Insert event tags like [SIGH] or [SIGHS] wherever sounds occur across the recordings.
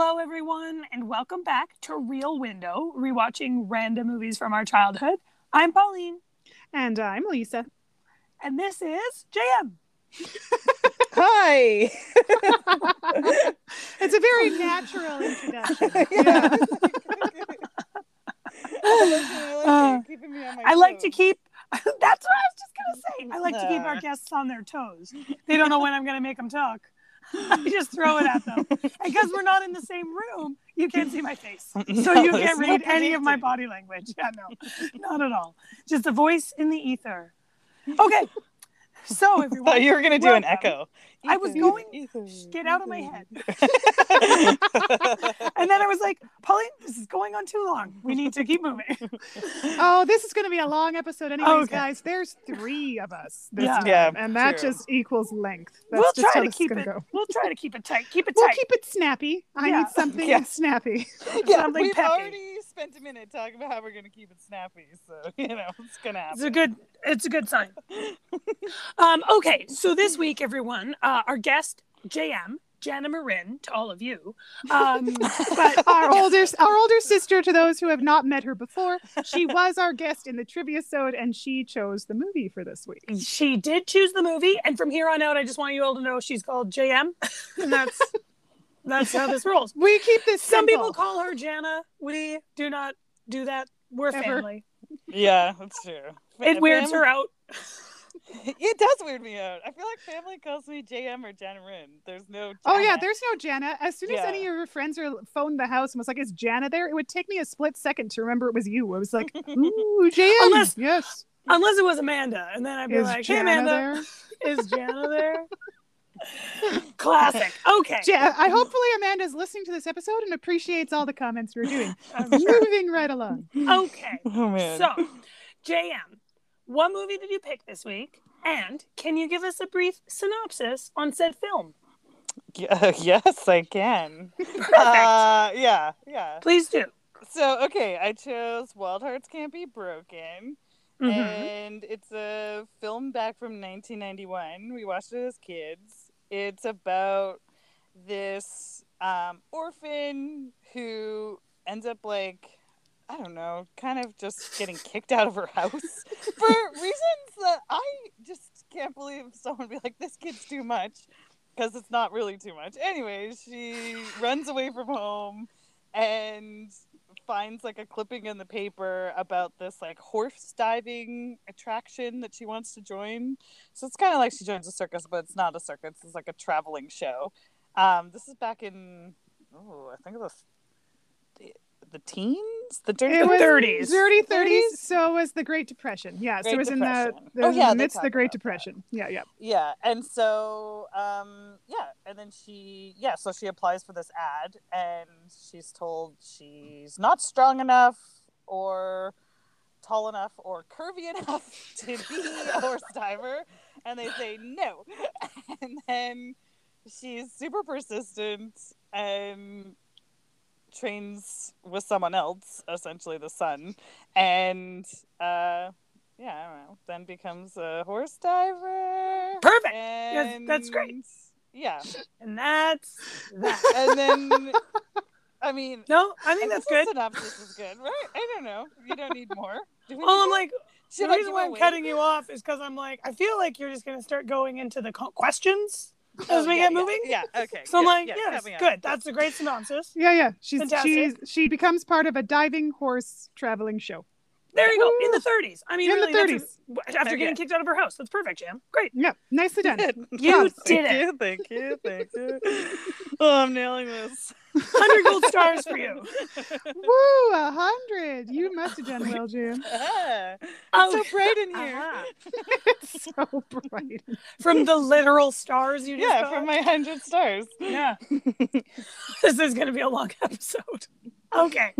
Hello, everyone, and welcome back to Real Window, rewatching random movies from our childhood. I'm Pauline, And I'm Lisa. and this is JM. Hi. [LAUGHS] it's a very natural introduction. [LAUGHS] yeah. [LAUGHS] Uh, I like to keep. That's what I was just gonna say. I like to keep our guests on their toes. They don't know when I'm gonna make them talk. [LAUGHS] I just throw it at them, [LAUGHS] and because we're not in the same room, you can't see my face, [LAUGHS] so No, you can't read any of my body language. Yeah, no, not at all. Just a voice in the ether. Okay, so [LAUGHS] I everyone, thought you were gonna do an welcome. echo. I was going- ether, get out of my head. [LAUGHS] And then I was like, Pauline, this is going on too long. We need to keep moving. [LAUGHS] Oh, this is going to be a long episode, anyways, Okay. guys. There's three of us this Yeah. time, Yeah, and that true. just equals length. That's we'll just try how to keep it. Go. We'll try to keep it tight. Keep it tight. We'll keep it snappy. I Yeah. need something Yeah. snappy. Yeah, Something we've peppy. already spent a minute talking about how we're gonna keep it snappy, so [LAUGHS] you know it's gonna happen. It's a good. It's a good sign. [LAUGHS] um, okay, so this week, everyone, uh, our guest JM Jana Marin to all of you. Um, [LAUGHS] but Our older, our older sister, to those who have not met her before, she was our guest in the trivia sode, and she chose the movie for this week. she did choose the movie, and from here on out, I just want you all to know she's called JM, and that's that's how this [LAUGHS] rolls. We keep this. Some simple. people call her Jana. We do not do that. We're Ever. family. Yeah, that's true. It weirds Fam- her out. [LAUGHS] It does weird me out. I feel like family calls me JM or Jana Rin. There's no. Oh yeah, there's no Jana. As soon as Yeah. any of your friends or phoned the house and was like, "Is Jana there?" It would take me a split second to remember it was you. I was like, [LAUGHS] "Ooh, JM." Unless- yes, Unless it was Amanda, and then I'd be is like, "Hey, Amanda, there? is Jana there?" Classic. Okay. Ja- I hopefully Amanda's listening to this episode and appreciates all the comments we're doing. [LAUGHS] I'm sure. Moving right along. Okay. [LAUGHS] Oh man. So, JM, what movie did you pick this week? And can you give us a brief synopsis on said film? Yeah, [LAUGHS] yes, I can. Perfect. Uh, yeah, yeah. Please do. So okay, I chose Wild Hearts Can't Be Broken, Mhm. and it's a film back from 1991. We watched it as kids. It's about this um, orphan who ends up like I don't know, kind of just getting kicked out of her house [LAUGHS] for reasons that I just can't believe someone would be like, "This kid's too much," because it's not really too much. Anyway, she runs away from home and finds like a clipping in the paper about this like horse diving attraction that she wants to join. So it's kind of like she joins a circus, but it's not a circus. It's like a traveling show. Um, this is back in oh, I think it was the, teens, the dirty 30s. Dirty 30s. 30s? So was the Great Depression. Yeah, so it was in the, the Oh, yeah, midst the Great about that. Depression. Yeah, yeah. yeah and so um yeah and then she yeah so she applies for this ad and she's told she's not strong enough or tall enough or curvy [LAUGHS] enough to be a horse diver and they say no [LAUGHS] and then she's super persistent and trains with someone else essentially the son and uh yeah, I don't know. Then becomes a horse diver. Perfect. And, that's great. Yeah, And that's that. [LAUGHS] and then I mean, No, I think I that's good. Synopsis is good, right? I don't know. You don't need more. Do we Well, need I'm like, Should the reason why I'm away? cutting you off is because I'm like, I feel like you're just going to start going into the questions [LAUGHS] as Oh, we yeah, get moving. Yeah. Okay. So I'm like, yeah, yes, cut me off. good. That's a great synopsis. Yeah, yeah. She's Fantastic. she's she becomes part of a diving horse traveling show. There you go. In the 30s. I mean, In the really, that's a- after Okay. getting kicked out of her house. That's perfect, Jam. Great. Yeah, nicely done. You Props. did Thank it. you, thank you, thank you. [LAUGHS] Oh, I'm nailing this. 100 gold stars for you. [LAUGHS] Woo, a hundred. You must have done well, Jim. Ah, [LAUGHS] it's Oh, so bright in here. aha. It's so bright. From the literal stars you just Yeah, got? from my hundred stars. Yeah. this is going to be a long episode. Okay.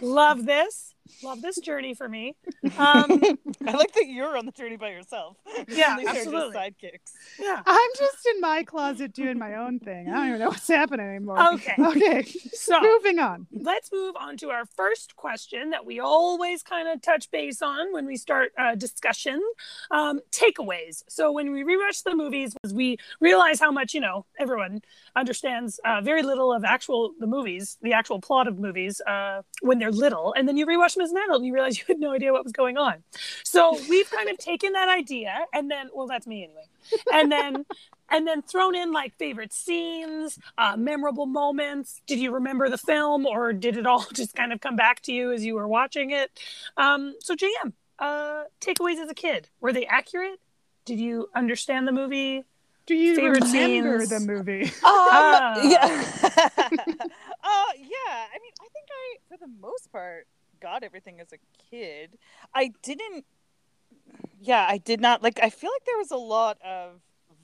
Love this. Love this journey for me. [LAUGHS] Um, I like that you're on the journey by yourself. Yeah, [LAUGHS] These are just absolutely. sidekicks. yeah. I'm just in my closet doing my own thing. I don't even know what's happening anymore. Okay. Okay. [LAUGHS] So Moving on. let's move on to our first question that we always kind of touch base on when we start a discussion um, takeaways. So when we rewatch the movies, we realize how much, you know, everyone understands uh, very little of actual the movies, the actual plot of movies uh, when they're little. And then you rewatch them as an adult and you realize [LAUGHS] you had no idea what was going on. So we've kind of taken that idea and then, well, that's me anyway. And then and then thrown in like favorite scenes, uh, memorable moments. Did you remember the film, or did it all [LAUGHS] just kind of come back to you as you were watching it? Um, so, JM, uh, takeaways as a kid were they accurate? Did you understand the movie? Do you Favorite remember scenes? the movie? Um, Ah. [LAUGHS] yeah. [LAUGHS] uh, yeah. I mean, I think I, for the most part, got everything as a kid. I didn't. Yeah, I did not like. I feel like there was a lot of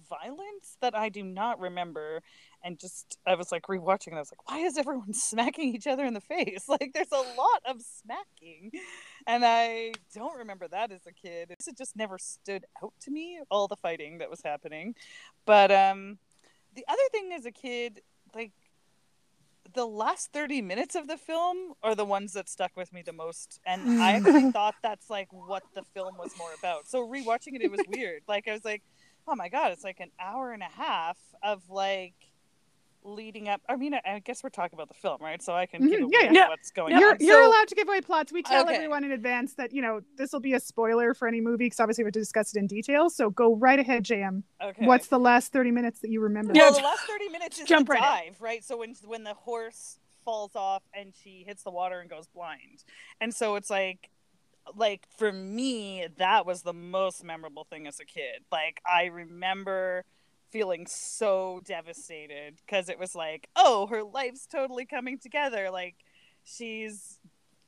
violence that I do not remember, and just I was like rewatching, and I was like, why is everyone [LAUGHS] smacking each other in the face? Like, there's a lot of smacking, and I don't remember that as a kid. It just never stood out to me all the fighting that was happening, but um the other thing as a kid, like the last 30 minutes of the film are the ones that stuck with me the most. And I [LAUGHS] actually thought that's like what the film was more about. So rewatching it, it was weird. Like I was like, oh my God, it's like an hour and a half of like leading up. I mean, I, I guess we're talking about the film, right? So I can give Mhm, away yeah, yeah. what's going You're, on. you're So- allowed to give away plots. We tell Okay. everyone in advance that, you know, this will be a spoiler for any movie because obviously we have to discuss it in detail. So go right ahead, JM. okay. What's the last 30 minutes that you remember? Yeah, well, the last 30 minutes is jump the right in. right? So when when the horse falls off and she hits the water and goes blind. And so it's like like for me that was the most memorable thing as a kid. Like I remember feeling so devastated because it was like, oh, her life's totally coming together. Like she's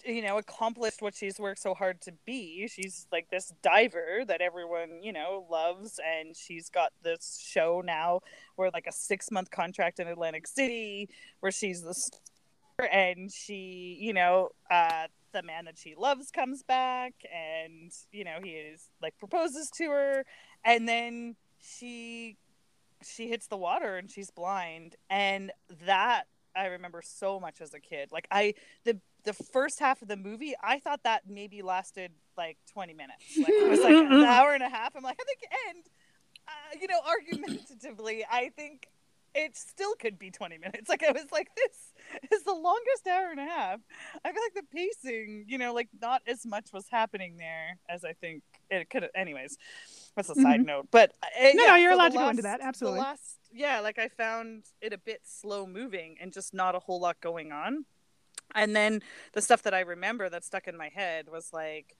you know accomplished what she's worked so hard to be she's like this diver that everyone you know loves and she's got this show now where like a six month contract in atlantic city where she's the star and she you know uh the man that she loves comes back and you know he is like proposes to her and then she she hits the water and she's blind. And that i remember so much as a kid. Like i the the first half of the movie i thought that maybe lasted like 20 minutes. Like it was like an [LAUGHS] hour and a half. I'm like i think and uh, you know argumentatively i think it still could be 20 minutes. Like i was like this is the longest hour and a half. I feel like the pacing you know like not as much was happening there as i think it could anyways that's a side note but uh, Mm-hmm. No, yeah, no, you're allowed to go into that, absolutely. the last yeah like i found it a bit slow moving and just not a whole lot going on and then the stuff that i remember that stuck in my head was like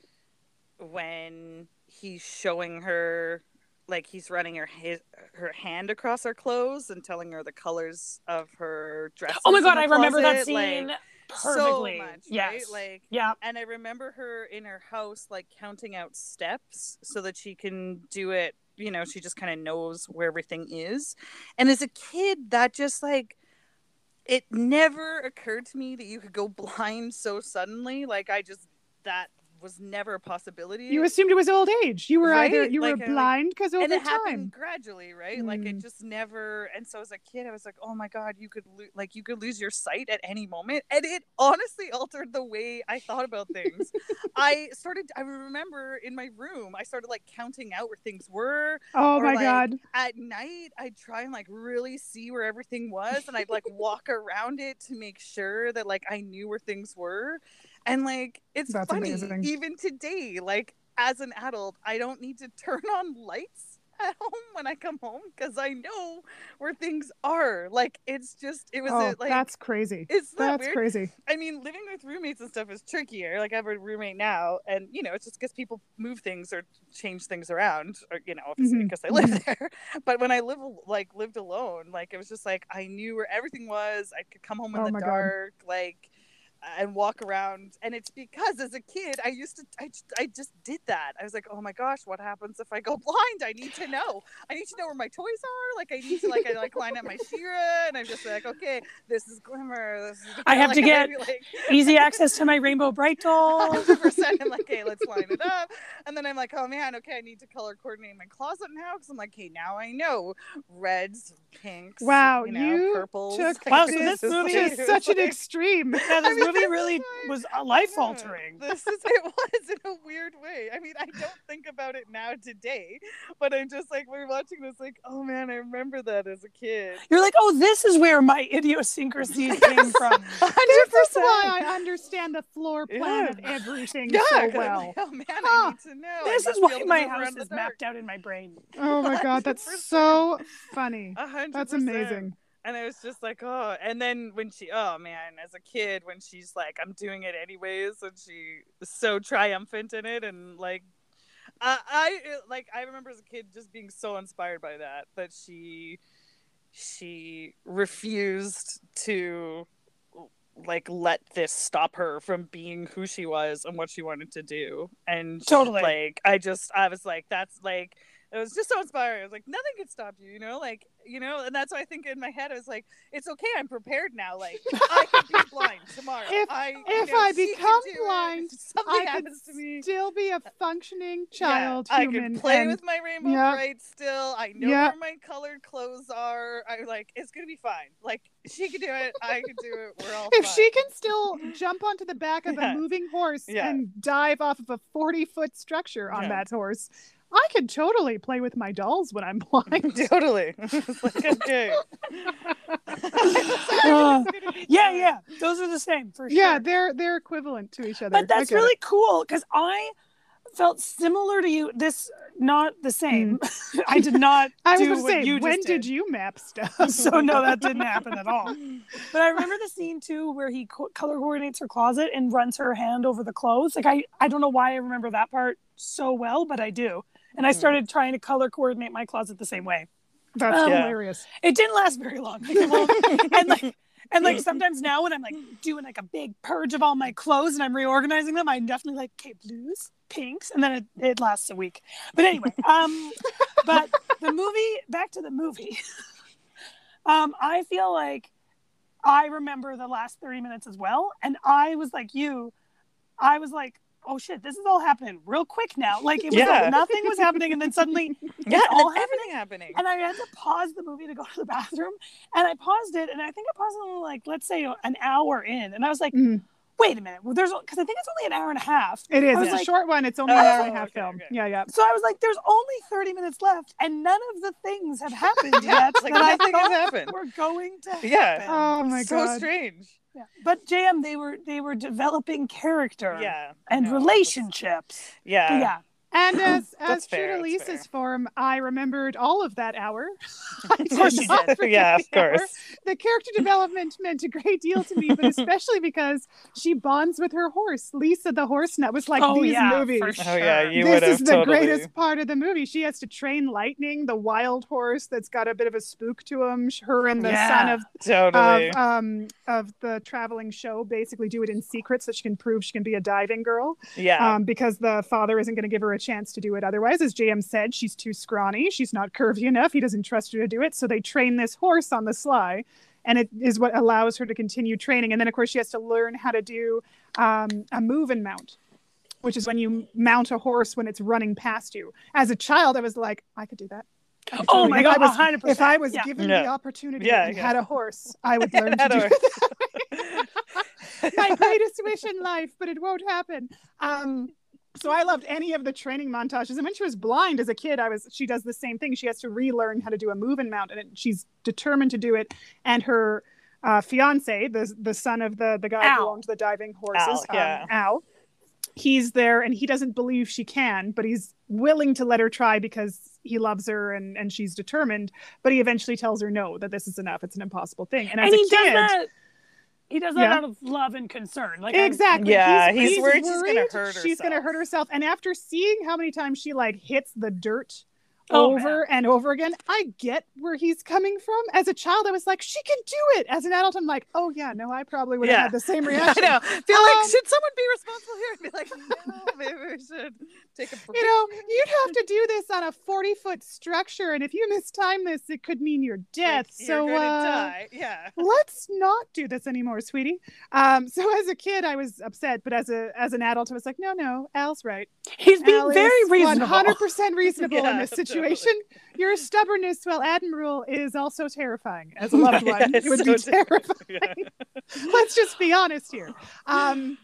when he's showing her like he's running her his, her hand across her clothes and telling her the colors of her dress. Oh my god, I remember that scene so perfectly. much, yes. right? Like yeah. and I remember her in her house like counting out steps so that she can do it, you know, she just kind of knows where everything is. And as a kid, that just like it never occurred to me that you could go [LAUGHS] blind so suddenly. Like I just that was never a possibility. You assumed it was old age. You were either you were Like, I- blind because over and it time. happened gradually, right? Like it Mm. just never. And so as a kid, I was like, "Oh my god, you could lo- like you could lose your sight at any moment," and it honestly altered the way I thought about things. [LAUGHS] I started. I remember in my room, I started like counting out where things were. Oh or, my like, god. At night, I'd try and like really see where everything was, and I'd like walk around it to make sure that like I knew where things were. And like it's That's funny, amazing. even today, like as an adult, I don't need to turn on lights [LAUGHS] at home when I come home because I know where things are. Like it's just it was Oh, a, like that's crazy. it's That's weird. crazy. I mean, living with roommates and stuff is trickier. Like I have a roommate now, and you know, it's just because people move things or change things around, or you know, obviously Mhm. because I live there. [LAUGHS] But when I live like lived alone, like it was just like I knew where everything was. I could come home in Oh the my God. dark. Like and walk around. And it's because as a kid i used to I, just- I just did that. I was like oh my gosh what happens if i go [LAUGHS] blind? I need to know. I need to know where my toys are. Like i need to like i like line up my She-Ra. And i'm just like okay this is glimmer. This is I have like, [LAUGHS] to get [LAUGHS] like, Easy access to my Rainbow Brite doll. 100% i'm like okay let's line it up. And then i'm like oh man okay i need to color coordinate my closet now. Because i'm like okay now i know. Reds pinks Wow, you, know, you purples took Wow, so this movie is such an extreme. [LAUGHS] Uh, yeah, this movie really was life Yeah, altering. This is it was in a weird way. I mean, I don't think about it now today, but I'm just like we're watching this, like, oh man, I remember that as a kid. You're like, oh, this is where my idiosyncrasies [LAUGHS] came from. [LAUGHS] This is why I understand the floor plan Yeah. of everything Yeah, so 'cause I'm well. like, oh man, Huh. I need to know. This is why my house is mapped out in my brain. Oh my god, that's so funny. A hundred That's amazing. And I was just like, oh. And then when she, oh man, as a kid, when she's like, I'm doing it anyways, and she is so triumphant in it, and like, I, I like, I remember as a kid just being so inspired by that that she, she refused to like let this stop her from being who she was and what she wanted to do and she- Totally. like i just i was like that's like it was just so inspiring. I was like, nothing could stop you, you know, like you know, and that's why I think in my head I was like, it's okay, I'm prepared now. Like I can be [LAUGHS] blind tomorrow. If- I, if know, I become blind, [LAUGHS] something I could happens to me. still be a functioning yeah, child I human. can play and with my rainbow Yep. bright still. I know Yep. where my colored clothes are. I'm like it's gonna be fine. Like she can do it. I can do it. We're all if fine. she can still jump onto the back of Yeah. a moving horse Yeah. and dive off of a 40 foot structure on Yeah. that horse, I could totally play with my dolls when I'm [LAUGHS] blind. totally. [LAUGHS] It's like okay. [LAUGHS] Uh, yeah, yeah, those are the same for sure. yeah, they're they're equivalent to each other. but that's get it. really cool because I felt similar to you. This not the same. I did not I was do going what say, you just when did. did you map stuff? so no, that didn't happen at all. But I remember the scene too where he co- color coordinates her closet and runs her hand over the clothes. Like I, I don't know why I remember that part so well, but I do. And I Mhm. started trying to color coordinate my closet the same way. That's Um, hilarious. It didn't last very long. Like, and like and like [LAUGHS] sometimes now when I'm like doing like a big purge of all my clothes and I'm reorganizing them, I'm definitely like, okay, blues, pinks, and then it, it lasts a week. But anyway, [LAUGHS] um, but the movie, back to the movie. [LAUGHS] um, I feel like I remember the last 30 minutes as well. And I was like you, I was like, oh shit, this is all happening real quick now. Like it was Yeah. like [LAUGHS] nothing was happening, and then suddenly [LAUGHS] yeah, It's all and everything happening. and I had to pause the movie to go to the [LAUGHS] bathroom. And I paused it, and I think I paused it like let's say an hour in, and I was like, Mhm. wait a minute, well, there's because I think it's only an hour and a half. It is. I was a short one. It's only Oh, an hour and a half okay, film. okay. Yeah, yeah. So I was like, there's only 30 minutes left, and none of the things have happened yeah, yet like I nothing has happened. We're going to Yeah. Oh my so god. So strange. Yeah. But JM, they were they were developing character Yeah. and no, relationships. Yeah. yeah. And [LAUGHS] as as true to Lisa's fair. form, I remembered all of that hour. [LAUGHS] Of course you did. Yeah, of the hour. course. The character development meant a great deal to me, but [LAUGHS] especially because she bonds with her horse. Lisa the horse nut was like oh these yeah, movies. for Oh, yeah, you this is the totally. greatest part of the movie. She has to train Lightning, the wild horse that's got a bit of a spook to him. Her and the son of Totally. of um of the traveling show basically do it in secret so she can prove she can be a diving girl yeah. um because the father isn't going to give her a chance to do it otherwise as jm said she's too scrawny she's not curvy enough he doesn't trust her to do it so they train this horse on the sly and it is what allows her to continue training and then of course she has to learn how to do um, a move and mount which is when you mount a horse when it's running past you as a child i was like i could do that I Oh my if god, I was 100%. if I was yeah. given Yeah. the opportunity Yeah, and yeah. had a horse, I would [LAUGHS] learn to do horse. it. [LAUGHS] My greatest wish in life, but it won't happen. Um, so I loved any of the training montages. And when she was blind as a kid, I was she does the same thing. She has to relearn how to do a move and mount, and it, she's determined to do it. And her uh, fiance, the the son of the the guy who Al. owns the diving horses, Al, yeah. um, Al, he's there and he doesn't believe she can, but he's willing to let her try because he loves her and and she's determined. But he eventually tells her no, that this is enough. It's an impossible thing. And as and a he kid. He does that Yeah. out of love and concern. Like I- exactly. Yeah, he's worried she's gonna hurt She's gonna hurt herself. And after seeing how many times she like hits the dirt Oh, over and over again. I get where he's coming from. As a child, I was like, she can do it. As an adult, I'm like, oh yeah, no, I probably would have Yeah. had the same [LAUGHS] reaction. I know. Feel Um, like should someone be responsible here? And be like, no, [LAUGHS] maybe we should take a break. [LAUGHS] You know, you'd have to do this on a 40 foot structure, and if you mistime this, it could mean your death. Like, so uh. Yeah. let's not do this anymore, sweetie. Um, so as a kid, I was upset, but as a as an adult, I was like, no, no, Al's right. He's being Al very reasonable. 100% reasonable in this totally. Situation. [LAUGHS] Your stubbornness, while admirable, is also terrifying. As a [LAUGHS] loved one, it would so be terrifying. [LAUGHS] Let's just be honest here. Um,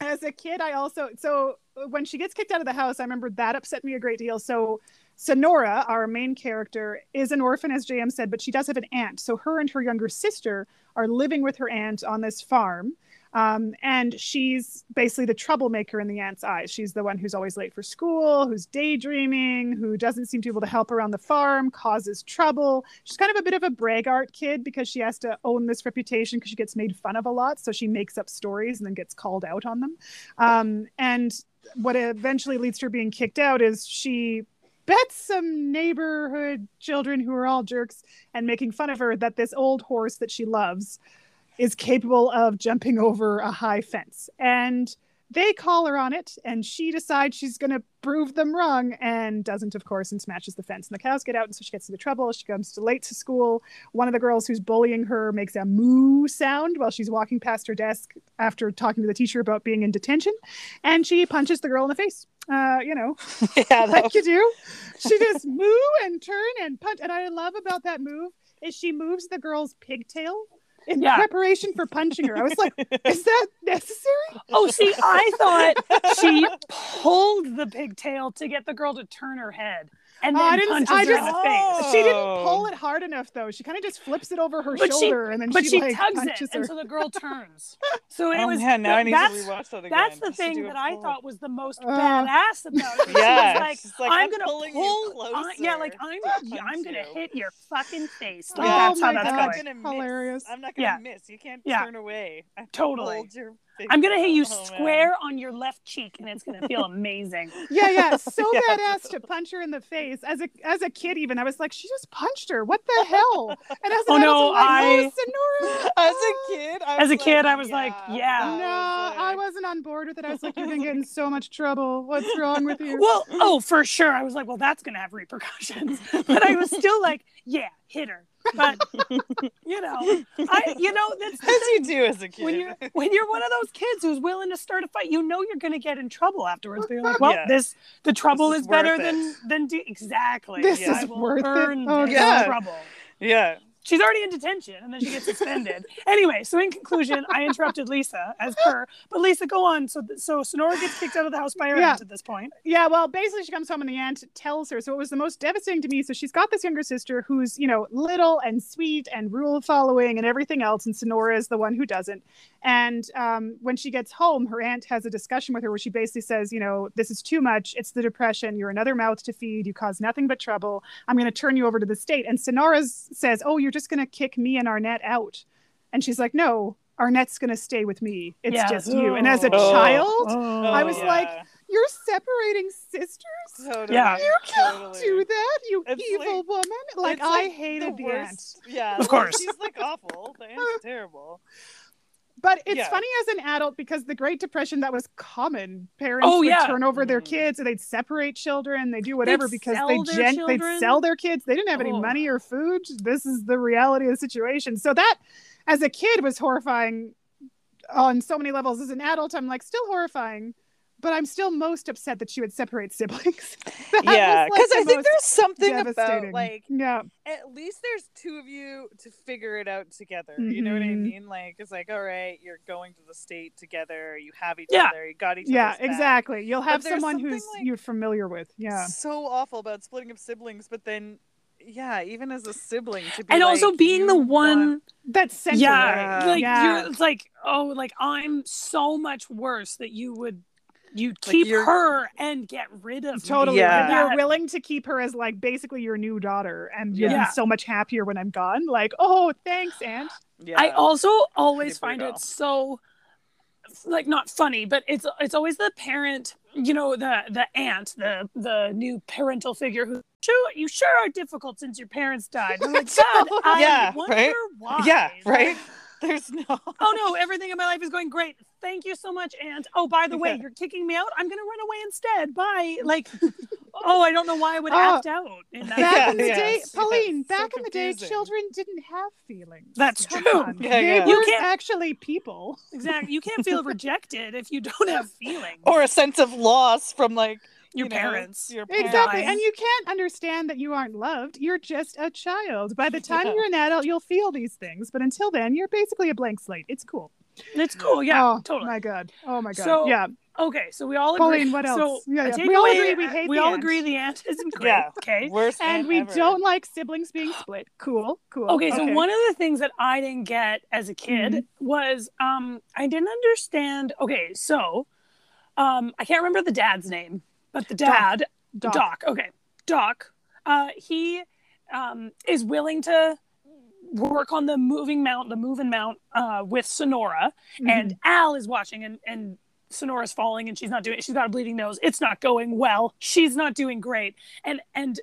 as a kid, I also so when she gets kicked out of the house, I remember that upset me a great deal. So Sonora, our main character, is an orphan, as JM said, but she does have an aunt. So her and her younger sister are living with her aunt on this farm. Um, and she's basically the troublemaker in the aunt's eyes. She's the one who's always late for school, who's daydreaming, who doesn't seem to be able to help around the farm, causes trouble. She's kind of a bit of a braggart kid because she has to own this reputation because she gets made fun of a lot. So she makes up stories and then gets called out on them. Um, and what eventually leads to her being kicked out is she bets some neighborhood children who are all jerks and making fun of her that this old horse that she loves is capable of jumping over a high fence. And they call her on it, and she decides she's going to prove them wrong and doesn't, of course, and smashes the fence. And the cows get out, and so she gets into trouble. She comes late to school. One of the girls who's bullying her makes a moo sound while she's walking past her desk after talking to the teacher about being in detention, and she punches the girl in the face. Uh, you know, [LAUGHS] yeah. [LAUGHS] Like you do. She just moo and turn and punch. And I love about that move is she moves the girl's pigtail in Yeah. preparation for punching her. I was like, [LAUGHS] is that necessary? Oh, see, I thought she [LAUGHS] pulled the pigtail to get the girl to turn her head and Oh, then I didn't- punches I her in just- the face. She didn't Oh. pull it hard enough though. She kind of just flips it over her But she- shoulder and then But she, she like tugs it, her. and so the girl [LAUGHS] turns. So it oh was man, now I need to that's rewatch that again. that's the thing that I thought was the most Uh, badass about it. She Yeah, like, like, I'm, I'm gonna pulling you pull, I- yeah, like I'm, I'm gonna hit your fucking face. Like Oh that's how my that's I'm God. not going. gonna miss. Hilarious. I'm not gonna Yeah. miss. You can't Yeah. turn away. I Totally. pulled your [LAUGHS] I'm gonna hit you pigtail. Oh, man. square on your left cheek, and it's gonna feel amazing. [LAUGHS] Yeah, yeah, [LAUGHS] so Yes. badass to punch her in the face. As a as a kid, even I was like, she just punched her. What the hell? And as oh, an Oh, adult, no, I'm like, I- oh, As a kid, I As a was kid, like, I was like, yeah. No, I wasn't on board with it. I was like, you're gonna get in so much trouble. What's wrong with you? Well, oh, for sure. I was like, well, that's gonna have repercussions. But I was still like, yeah, hit her. But [LAUGHS] you know, I, you know, that's the As you do as a kid. when you're when you're one of those kids who's willing to start a fight, you know you're going to get in trouble afterwards. But you're like, well, Yeah. this the trouble This is, is better worth than than do, exactly. This I is will worth it. Oh, this Yeah. trouble. yeah. She's already in detention, and then she gets suspended. [LAUGHS] anyway, so in conclusion, I interrupted Lisa as per. But Lisa, go on. So so Sonora gets kicked out of the house by her Yeah. aunt at this point. Yeah, well, basically, she comes home and the aunt tells her. So it was the most devastating to me. So she's got this younger sister who's, you know, little and sweet and rule following and everything else. And Sonora is the one who doesn't. And um, when she gets home, her aunt has a discussion with her where she basically says, you know, this is too much. It's the depression. You're another mouth to feed. You cause nothing but trouble. I'm going to turn you over to the state. And Sonora says, oh, you're just going to kick me and Arnette out. And she's like, no, Arnette's going to stay with me. It's Yeah. just you. And as a Oh. child, Oh. I was like, you're separating sisters? Totally. Yeah. You can't Totally. do that, you It's evil like- woman. Like, It's I like hated the, the aunt. Yeah, Of course. she's like awful. The aunt's [LAUGHS] terrible. But it's Yeah. funny as an adult because the Great Depression that was common. Parents Oh, would yeah. turn over their Mhm. kids, and they'd separate children. They do whatever They'd because they their gen- they'd sell their kids. They didn't have any Oh. money or food. This is the reality of the situation. So that, as a kid, was horrifying on so many levels. As an adult, I'm like still horrifying. But I'm still most upset that she would separate siblings. [LAUGHS] That yeah, was, like, because the I think there's something about like yeah, at least there's two of you to figure it out together. You know what I Mhm. mean? Like it's like, all right, you're going to the state together. You have each Yeah. other. You got each other. yeah, other's back. exactly. You'll have someone something, who's like, you're familiar with. Yeah. So awful about splitting up siblings, but then yeah, even as a sibling to be and also being the one want- That's central. yeah, right. like Yeah. you're it's like oh like i'm so much worse that you would you keep you're- her and get rid of. Totally. Yeah. Like, You're willing to keep her as like basically your new daughter and you're Yeah. so much happier when I'm gone. Like, oh, thanks, Aunt. Yeah. i also always Pretty find it so like not funny but it's it's always the parent you know the the aunt the the new parental figure who sure, you sure are difficult since your parents died. I'm like, God, [LAUGHS] I Yeah, wonder right? why. Yeah, right. There's no. [LAUGHS] Oh no, everything in my life is going great. Thank you so much, Aunt. Oh, by the way, Yeah. you're kicking me out. I'm gonna run away instead. Bye. [LAUGHS] Like, oh, I don't know why I would Oh, act out in that. Back Yeah, in the yes, day, yes, Pauline, so back in the day, children didn't have feelings. That's Come true. on. Yeah, they yeah. You weren't can't- actually people. Exactly. You can't feel rejected if you don't have [LAUGHS] feelings. Or a sense of loss from like your you know, parents. your Exactly. And you can't understand that you aren't loved. You're just a child. By the time Yeah. you're an adult, you'll feel these things. But until then, you're basically a blank slate. It's cool. It's cool. Yeah, oh, totally. my God. Oh, my God. So, yeah. Okay, so we all agree. Pauline, what else? So, Yeah, yeah. We all takeaway, agree we hate we the all aunt. agree the aunt isn't great. Yeah. Okay. worst And we ever. don't like siblings being [GASPS] split. Cool. Cool. Okay, so one of the things that I didn't get as a kid Mm-hmm. was um I didn't understand. Okay, so um I can't remember the dad's name, but the dad, Doc. Doc. Okay, Doc. Uh, he um is willing to work on the moving mount, the moving mount, uh, with Sonora, Mhm. and Al is watching, and and Sonora's falling, and she's not doing. She's got a bleeding nose. It's not going well. She's not doing great, and and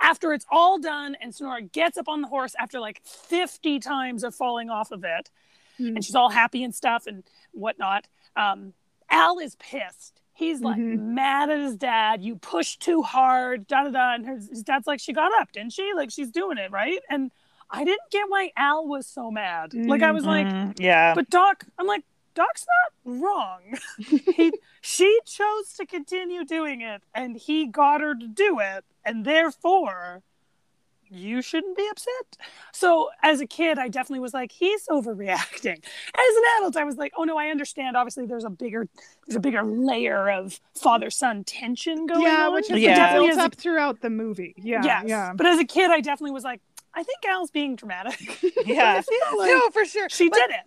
after it's all done and Sonora gets up on the horse after like 50 times of falling off of it Mhm. and she's all happy and stuff and whatnot um, al is pissed he's like Mhm. mad at his dad you pushed too hard da da da and his, his dad's like she got up didn't she like she's doing it right and i didn't get why al was so mad like i was like Mm, yeah. but doc i'm like doc's not wrong [LAUGHS] he she chose to continue doing it and he got her to do it and therefore you shouldn't be upset so as a kid i definitely was like he's overreacting as an adult i was like oh no i understand obviously there's a bigger there's a bigger layer of father son tension going yeah, on which is Yeah. definitely built up throughout the movie. Yeah. yes. Yeah. But as a kid, I definitely was like, I think Al's being dramatic. [LAUGHS] Yeah. Like no, for sure. she did it.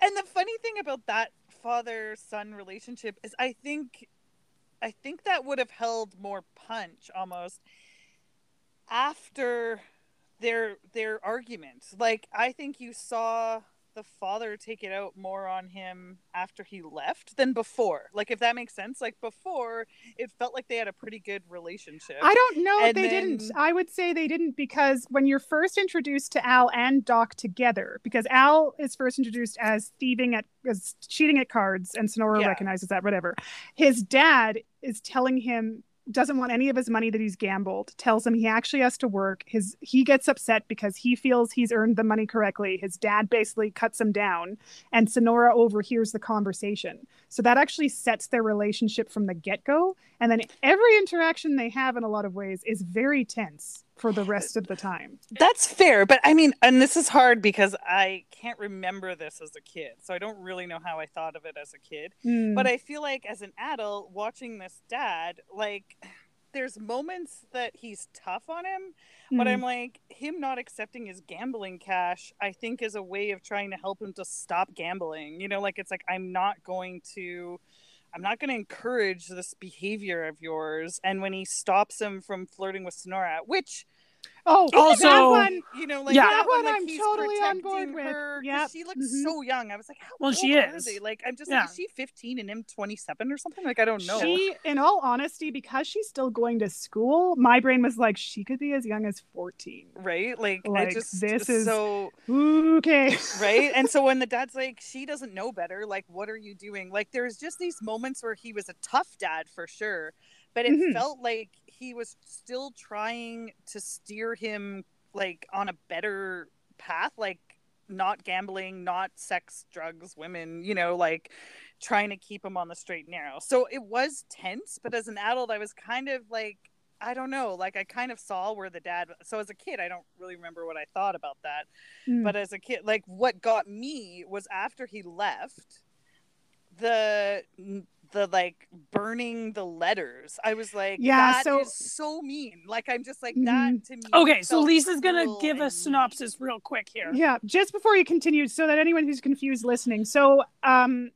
And the funny thing about that father son relationship is I think I think that would have held more punch almost after their their argument. Like I think you saw the father take it out more on him after he left than before. Like if that makes sense. Like before it felt like they had a pretty good relationship. I don't know if And they then- didn't. I would say they didn't because when you're first introduced to Al and Doc together, because Al is first introduced as thieving at as cheating at cards, and Sonora Yeah. recognizes that. Whatever. His dad is telling him doesn't want any of his money that he's gambled. Tells him he actually has to work. His he gets upset because he feels he's earned the money correctly. His dad basically cuts him down, and Sonora overhears the conversation. So that actually sets their relationship from the get go. And then every interaction they have in a lot of ways is very tense for the rest of the time. That's fair, but I mean, and this is hard because I can't remember this as a kid, so I don't really know how I thought of it as a kid. Mm. But I feel like as an adult watching this dad, like there's moments that he's tough on him, but Mm. I'm like him not accepting his gambling cash, I think is a way of trying to help him to stop gambling. You know, like it's like I'm not going to I'm not going to encourage this behavior of yours. And when he stops him from flirting with Sonora, which oh, Also- that one. you know, like Yeah. that That one like, I'm totally on board protecting with. her 'cause Yep. she looks Mhm. so young. I was like, how Well, old she are is. they? Like, I'm just Yeah. like, is she 15 and him 27 or something? Like, I don't know. She, in all honesty, because she's still going to school, my brain was like, she could be as young as 14. right? Like, I just this is- so Okay. [LAUGHS] right. And so when the dad's like, she doesn't know better. Like, what are you doing? Like, there's just these moments where he was a tough dad for sure, but it Mhm. felt like he was still trying to steer him like on a better path, like not gambling, not sex, drugs, women, you know, like trying to keep him on the straight and narrow. So it was tense, but as an adult, I was kind of like, I don't know, like I kind of saw where the dad. So as a kid, I don't really remember what I thought about that Mm. but as a kid like what got me was after he left the the like burning the letters i was like Yeah, that so- is so mean like i'm just like that to me Okay, so Lisa's gonna give a and synopsis real quick here. Yeah, just before you continue, so that anyone who's confused listening. So, um,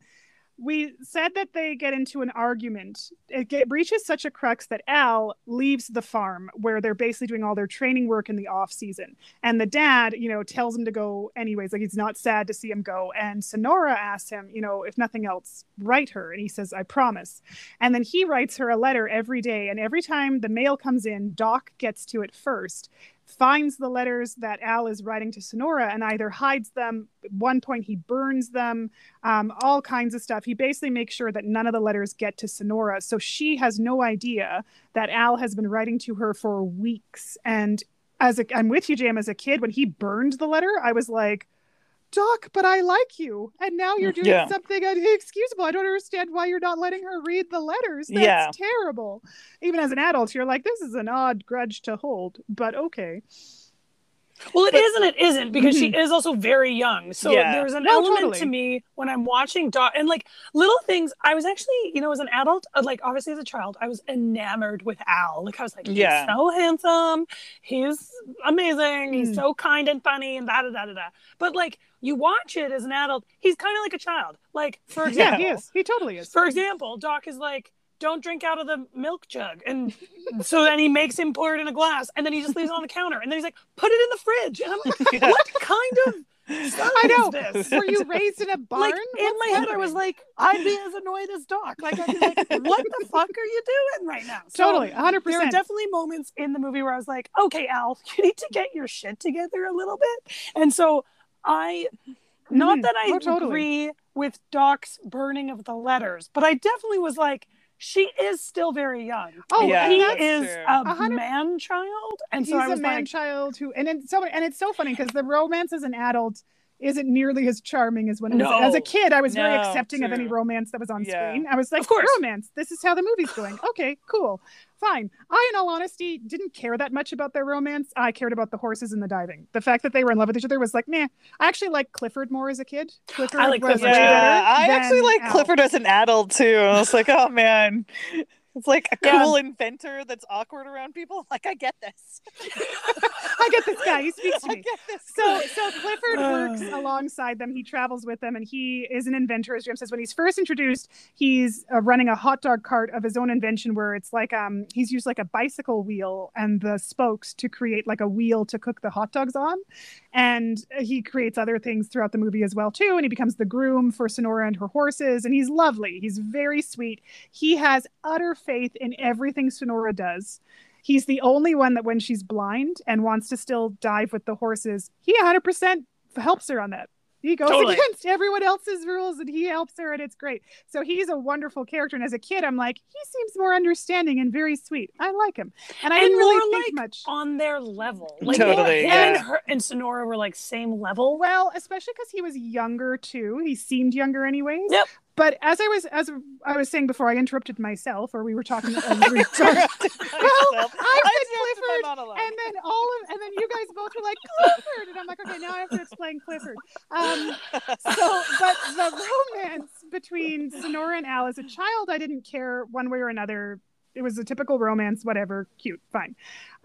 we said that they get into an argument. Uh, it get, reaches such a crux that Al leaves the farm where they're basically doing all their training work in the off season. And the dad, you know, tells him to go anyways. Like he's not sad to see him go. And Sonora asks him, you know, if nothing else, write her. And he says, I promise. And then he writes her a letter every day. And every time the mail comes in, Doc gets to it first finds the letters that Al is writing to Sonora and either hides them. At one point, he burns them, um, all kinds of stuff. He basically makes sure that none of the letters get to Sonora. So she has no idea that Al has been writing to her for weeks. And as a, I'm with you, Jam, as a kid, when he burned the letter, I was like, Doc, but I like you. And now you're doing Yeah. something inexcusable. I don't understand why you're not letting her read the letters. That's Yeah. terrible. Even as an adult, you're like, this is an odd grudge to hold, but okay. Well, it is and it isn't because she is also very young. So Yeah. there's an No, element totally. to me when I'm watching Doc and like little things. I was actually, you know, as an adult, uh, like obviously as a child, I was enamored with Al. Like I was like, he's Yeah. so handsome, he's amazing, he's Mm. so kind and funny and da da da da da. But like you watch it as an adult, he's kind of like a child. Like for [LAUGHS] Yeah, example, he is. He totally is. for example, Doc is like, don't drink out of the milk jug. And so then he makes him pour it in a glass and then he just leaves it on the counter. And then he's like, put it in the fridge. And I'm like, [LAUGHS] what kind of son I know. is this? Were you raised in a [LAUGHS] barn? Like in What's my head, I was like, I'd be as annoyed as Doc. Like I'd be like, [LAUGHS] what the fuck are you doing right now? So totally, 100%. there are definitely moments in the movie where I was like, okay, Al, you need to get your shit together a little bit. And so I, not Mhm. that I Oh, totally. agree with Doc's burning of the letters, but I definitely was like, she is still very young. Oh, Yeah, he is true. a A man child, and He's so I a was man like, child who, and it's so, and it's so funny because the romance as an adult isn't nearly as charming as when it was No. as a kid. I was very No, accepting of any romance that was on Yeah. screen. I was like, Of course. romance. This is how the movie's going. Okay, cool, fine. I, in all honesty, didn't care that much about their romance. I cared about the horses and the diving. The fact that they were in love with each other was like, nah. I actually liked Clifford more as a kid. Clifford I like Clifford way better Yeah, I actually like Al. Clifford as an adult too. I was like, oh man, it's like a Yeah. cool inventor that's awkward around people. [LAUGHS] Like, I get this. [LAUGHS] I get this guy. He speaks to [LAUGHS] I me. get this. So, so Clifford works [SIGHS] alongside them. He travels with them, and he is an inventor. As Jim says, when he's first introduced, he's uh, running a hot dog cart of his own invention, where it's like um he's used like a bicycle wheel and the spokes to create like a wheel to cook the hot dogs on, and he creates other things throughout the movie as well too. And he becomes the groom for Sonora and her horses, and he's lovely. He's very sweet. He has utter faith in everything Sonora does. He's the only one that when she's blind and wants to still dive with the horses, he 100% helps her on that. He goes Totally. against everyone else's rules and he helps her and it's great. So he's a wonderful character. And as a kid, I'm like, he seems more understanding and very sweet. I like him. And I And didn't really more think like much. on their level. [LAUGHS] Like Totally, him yeah. and her and Sonora were like same level. Well, especially because he was younger too. He seemed younger anyways. Yep. But as I was as I was saying before, I interrupted myself, or we were talking. we were talking- [LAUGHS] well, I said Clifford, and then all of and then you guys both were like Clifford, and I'm like, okay, now I have to explain Clifford. Um, so, but the romance between Sonora and Al as a child, I didn't care one way or another. It was a typical romance, whatever, cute, fine.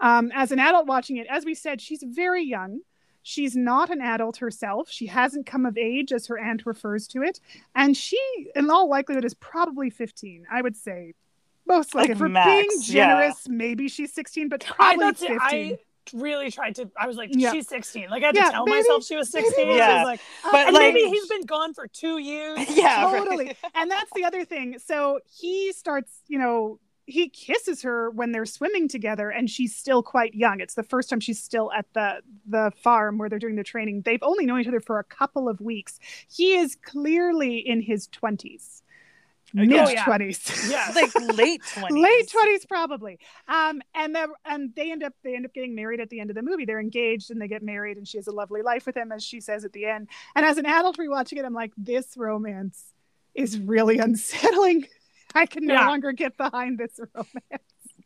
Um, as an adult watching it, as we said, she's very young. She's not an adult herself. She hasn't come of age, as her aunt refers to it. And she, in all likelihood, is probably 15. I would say, most likely. Like For max, being yeah. generous, maybe she's 16, but I probably that's 15. it. I really tried to I was like, Yeah. she's 16. Like I had Yeah, to tell maybe- myself she was 16. maybe- Yeah. was like, uh, But and like, maybe he's been gone for two years. [LAUGHS] yeah, right. totally. And that's the other thing. So he starts, you know, he kisses her when they're swimming together and she's still quite young. It's the first time she's still at the the farm where they're doing the training. They've only known each other for a couple of weeks. He is clearly in his 20s. Oh, Mid yeah. 20s. Yeah. like late twenties. late 20s probably um and then and they end up they end up getting married at the end of the movie they're engaged and they get married and she has a lovely life with him as she says at the end and as an adult rewatching it i'm like this romance is really unsettling [LAUGHS] i can no Yeah. longer get behind this romance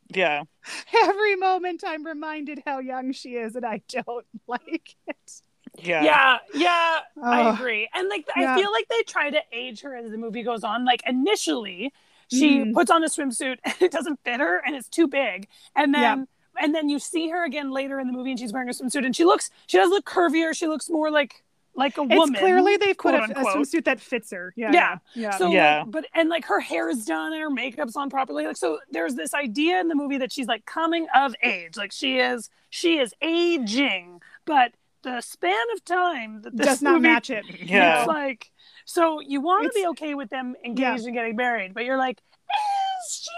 Yeah. [LAUGHS] every moment i'm reminded how young she is and i don't [LAUGHS] like it Yeah. Yeah, yeah, I agree. And like Yeah. I feel like they try to age her as the movie goes on. Like initially, she Mhm. puts on a swimsuit and it doesn't fit her and it's too big. And then and then you see her again later in the movie and she's wearing a swimsuit and she looks she does look curvier. She looks more like like a woman. It's clearly they've put a, a swimsuit that fits her. Yeah. Yeah. Yeah. So, Yeah. like, but and like her hair is done and her makeup's on properly. Like, so there's this idea in the movie that she's like coming of age. Like she is, she is aging, but the span of time that this Does not movie match it. Yeah. It's like, so you want to be okay with them engaged Yeah. and getting married, but you're like, is she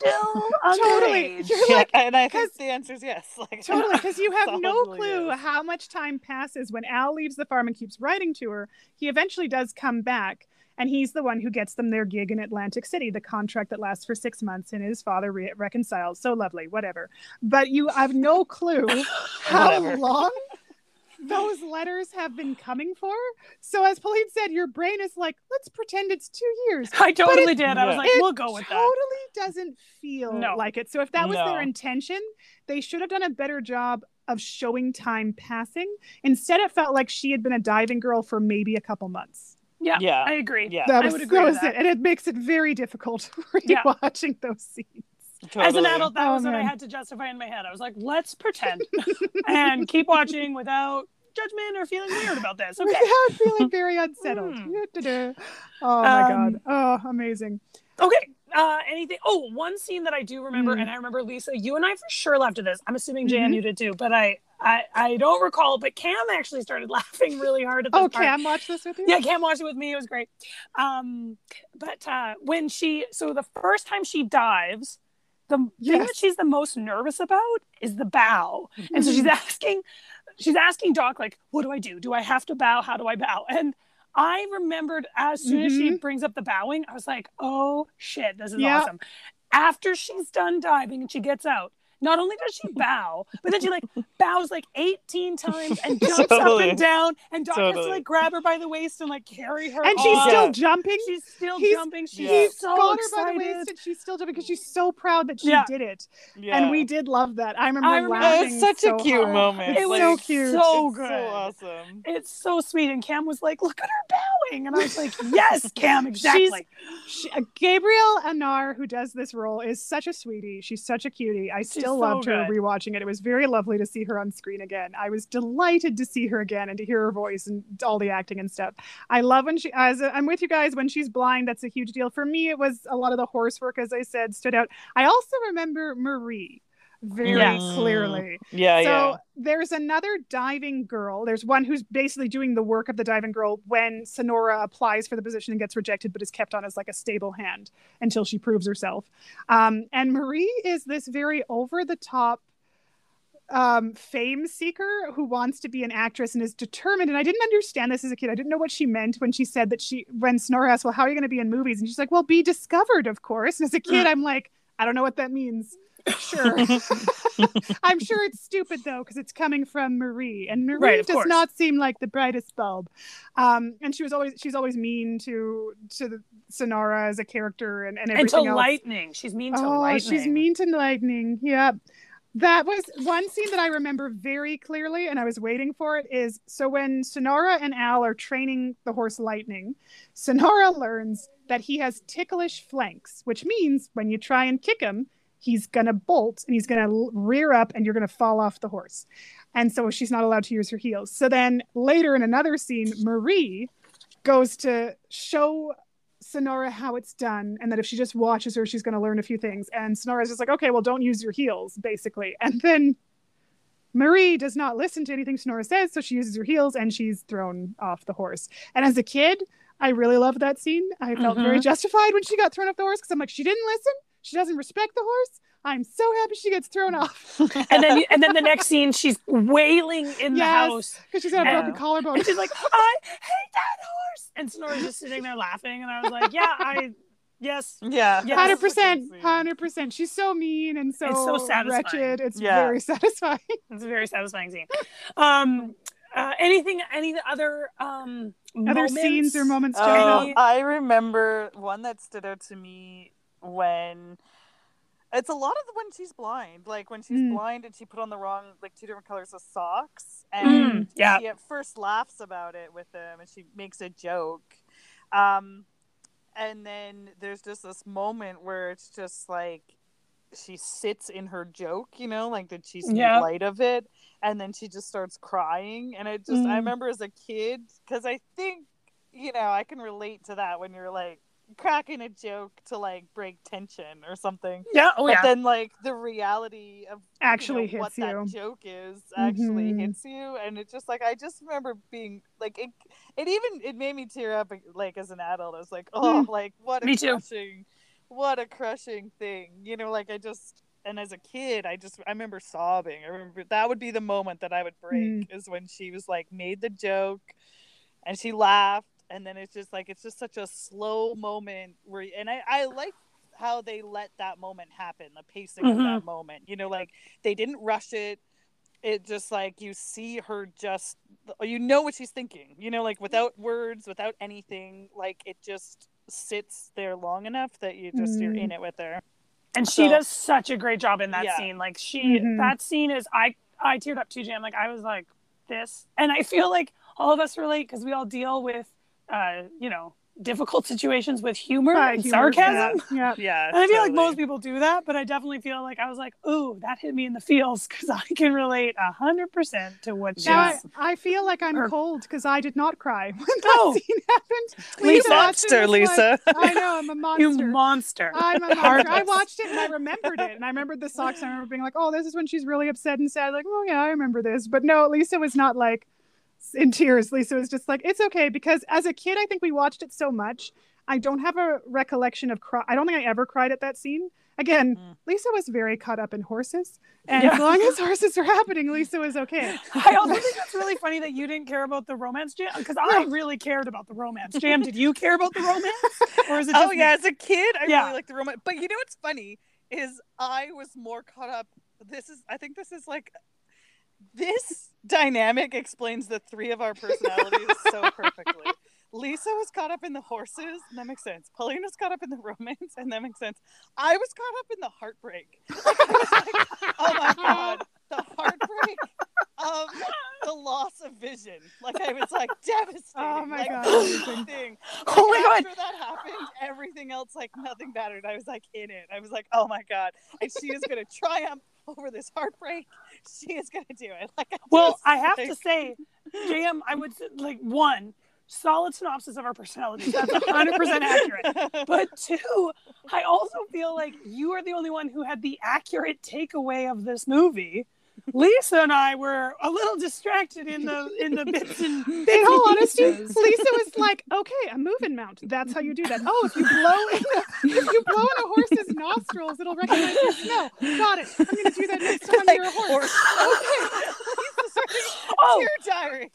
still oh, Totally. underage? You're Yeah, like, and I think 'cause- the answer is yes. Like Totally, [LAUGHS] because you have no clue yes. how much time passes when Al leaves the farm and keeps writing to her. He eventually does come back, and he's the one who gets them their gig in Atlantic City, the contract that lasts for six months, and his father re- reconciles. So lovely, whatever. But you have no clue [LAUGHS] how long those letters have been coming for. So, as Pauline said, your brain is like, let's pretend it's two years. I totally it- did. I was like, we'll go with that. totally doesn't feel No. like it. So if that was No. their intention, they should have done a better job of showing time passing. Instead, it felt like she had been a diving girl for maybe a couple months. Yeah, Yeah. I agree. Yeah. That I was, would agree that with was that. it, and it makes it very difficult [LAUGHS] Yeah. rewatching those scenes. As an adult, that Oh, was what I had to justify in my head. I was like, let's pretend [LAUGHS] and keep watching without judgment or feeling weird about this. [LAUGHS] Okay. Without feeling [LAUGHS] very unsettled. Hmm. Oh my Um, god. Oh, amazing. Okay. Uh, anything? Oh, one scene that I do remember, Mm. and I remember Lisa, you and I for sure laughed at this. I'm assuming Jan, Mhm. you did too, but I, I, I don't recall. But Cam actually started laughing really hard at this Oh, part. Cam watched this with you? Yeah, Cam watched it with me. It was great. Um, but uh, when she, so the first time she dives, the thing that she's the most nervous about is the bow, and so she's Mm-hmm. asking, she's asking Doc like, "What do I do? Do I have to bow? How do I bow?" And I remembered as soon as she brings up the bowing, I was like, "Oh shit, this is Mm-hmm. Yeah. awesome." After she's done diving and she gets out, not only does she bow, but then she like [LAUGHS] bows like 18 times and [LAUGHS] jumps up and down, and Doc has to like grab her by the waist and like carry her. And she's still Yeah. jumping. she's still He's- jumping. She's Yeah. so got her excited. by the waist and she's still jumping because she's so proud that she Yeah. did it. Yeah. And we did love that. I remember, I remember- laughing. It's such so a cute hard. moment. It like, so cute. so it's good. So awesome. It's so sweet. And Cam was like, "Look at her bowing," and I was like, "Yes, [LAUGHS] Cam, exactly." She, uh, Gabrielle Anwar, who does this role, is such a sweetie. She's such a cutie. I still so loved her good. rewatching it. It was very lovely to see her on screen again. I was delighted to see her again and to hear her voice and all the acting and stuff. I love when she, as I'm with you guys, when she's blind, that's a huge deal. For me, it was a lot of the horse work, as I said, stood out. I also remember Marie very Yes. clearly. Yeah, so yeah. there's another diving girl. There's one who's basically doing the work of the diving girl when Sonora applies for the position and gets rejected, but is kept on as like a stable hand until she proves herself. Um, and Marie is this very over the top um, fame seeker who wants to be an actress and is determined. And I didn't understand this as a kid. I didn't know what she meant when she said that she, when Sonora asked, Well, how are you going to be in movies? And she's like, Well, be discovered, of course. And as a kid, I'm like, I don't know what that means. Sure. [LAUGHS] I'm sure it's stupid though, because it's coming from Marie, and Marie Right, does course. not seem like the brightest bulb. Um, and she was always she's always mean to to the Sonora as a character and, and everything. and to else. lightning, she's mean to oh, lightning. she's mean to lightning. Yep. That was one scene that I remember very clearly, and I was waiting for it. Is so when Sonora and Al are training the horse Lightning, Sonora learns that he has ticklish flanks, which means when you try and kick him, he's gonna bolt and he's gonna rear up, and you're gonna fall off the horse. And so she's not allowed to use her heels. So then later in another scene, Marie goes to show Sonora how it's done, and that if she just watches her, she's to learn a few things. And Sonora's just like, okay, well, don't use your heels, basically. And then Marie does not listen to anything Sonora says, so she uses her heels and she's thrown off the horse. And as a kid, I really loved that scene. I felt very mm-hmm. justified when she got thrown off the horse because I'm like, she didn't listen. She doesn't respect the horse. I'm so happy she gets thrown off [LAUGHS] and then, and then the next scene, she's wailing in the house, because she's got a Yeah. broken collarbone. and she's like, [LAUGHS] "I hate that horse," and Sonora's just sitting there laughing, and I was like, "Yeah, I, yes, Yeah. Hundred percent, hundred percent. She's so mean and so, It's so satisfying. wretched. It's Yeah. very [LAUGHS] satisfying. it's a very satisfying scene." Um, uh, anything, any other um Other moments? scenes or moments Oh, I remember one that stood out to me when it's a lot of the when she's blind, like when she's Mm. blind and she put on the wrong, like two different colors of socks, and Mm, yeah. she at first laughs about it with them, and she makes a joke, um, and then there's just this moment where it's just like she sits in her joke, you know, like that she's Yeah. light of it, and then she just starts crying. And it just, I Mm. remember as a kid, because I think, you know, I can relate to that when you're like cracking a joke to like break tension or something. Yeah. Oh but yeah. then like the reality of Actually you know, what you. that joke is actually Mhm. hits you and it's just like i just remember being like it, it even it made me tear up like as an adult i was like oh like what a Me too. what a crushing thing you know like i just and as a kid i just i remember sobbing i remember that would be the moment that i would break is when she was like made the joke and she laughed and then it's just like it's just such a slow moment where and i i like how they let that moment happen the pacing of Mhm. that moment you know like they didn't rush it it just like you see her just you know what she's thinking you know like without words without anything like it just sits there long enough that you just you're Mm. in it with her and she So- does such a great job in that Yeah. scene like she Mhm. that scene is i i teared up too jam like i was like this and i feel like all of us relate because we all deal with uh you know difficult situations with humor Right, and humor, sarcasm [LAUGHS] Yeah. yeah and i feel like most people do that but i definitely feel like i was like ooh that hit me in the feels [LAUGHS] because i can relate a hundred percent to what she's Now I, I feel like I'm Or- cold because I did not cry [LAUGHS] when that Oh. scene happened. Lisa. watched it and like, I know I'm a monster. you monster I'm a monster. I watched it and I remembered it, and I remembered the socks. I remember being like, "Oh, this is when she's really upset and sad." Like, "Oh yeah, I remember this." But no, Lisa was not like in tears. Lisa was just like, "It's okay," because as a kid, I think we watched it so much. I don't have a recollection of cry. I don't think I ever cried at that scene. Again, Mm. Lisa was very caught up in horses, and Yeah. as long as horses were happening, Lisa was okay. [LAUGHS] I also think it's really funny that you didn't care about the romance jam because I really cared about the romance jam. Did you care about the romance, [LAUGHS] or is it just oh yeah, as a kid, I Yeah. really liked the romance. But you know what's funny is I was more caught up. This is, I think, this is like this dynamic explains the three of our personalities so [LAUGHS] perfectly. Lisa was caught up in the horses, and that makes sense. Pauline was caught up in the romance, and that makes sense. I was caught up in the heartbreak. Like, [LAUGHS] I was like, oh my god, the heartbreak of the loss of vision. Like I was like devastated. Oh my like, God, everything. amazing. Oh my God. After that happened, everything else like nothing mattered. I was like in it. I was like, oh my god, and she is gonna triumph [LAUGHS] over this heartbreak. She is gonna do it. [LAUGHS] Like I Well, just, I have like- to say, JM, I would say, like one solid synopsis of our personalities. That's 100% accurate. [LAUGHS] But two, I also feel like you are the only one who had the accurate takeaway of this movie. Lisa and I were a little distracted in the in the bits and bits [LAUGHS] In all honesty. Lisa was like, "Okay, a moving mount. That's how you do that. Oh, if you blow in a, if you blow in a horse's nostrils, it'll recognize your smell. Got it. I'm gonna do that next [LAUGHS] time like, you're a horse. okay. Lisa's [LAUGHS] writing Oh. Dear diary.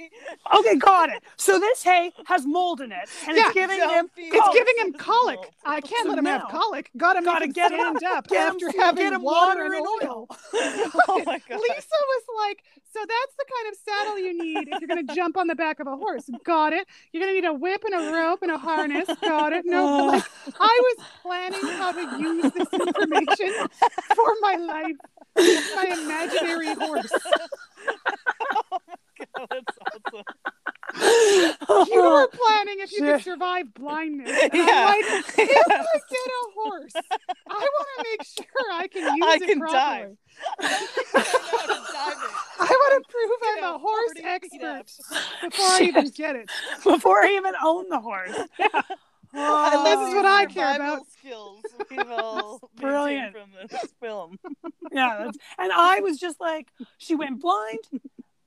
Okay, got it. So this hay has mold in it, and Yeah, it's giving him. be- It's Oh, giving him colic. I can't So let him have colic. Got him. Gotta get him- stand up get him- after having get him water, water and and oil. [LAUGHS] Oh my god. Lisa was like, "So that's the kind of saddle you need if you're going to jump on the back of a horse. Got it. You're going to need a whip and a rope and a harness. Got it. No, Oh. like [LAUGHS] I was planning how to use this information for my life, with [LAUGHS] my imaginary horse. [LAUGHS] oh my God, that's awesome. You were [LAUGHS] planning if you could survive blindness. And Yeah. I'm like, if I get a horse, I want to make sure I can use I it can properly. dive. I know how to dive it. I want to prove You I'm know, a horse expert before I even get it. before I even own the horse. I love This is what I care about. Skills all [LAUGHS] Brilliant. from this film. [LAUGHS] yeah, that's, and I was just like, she went blind,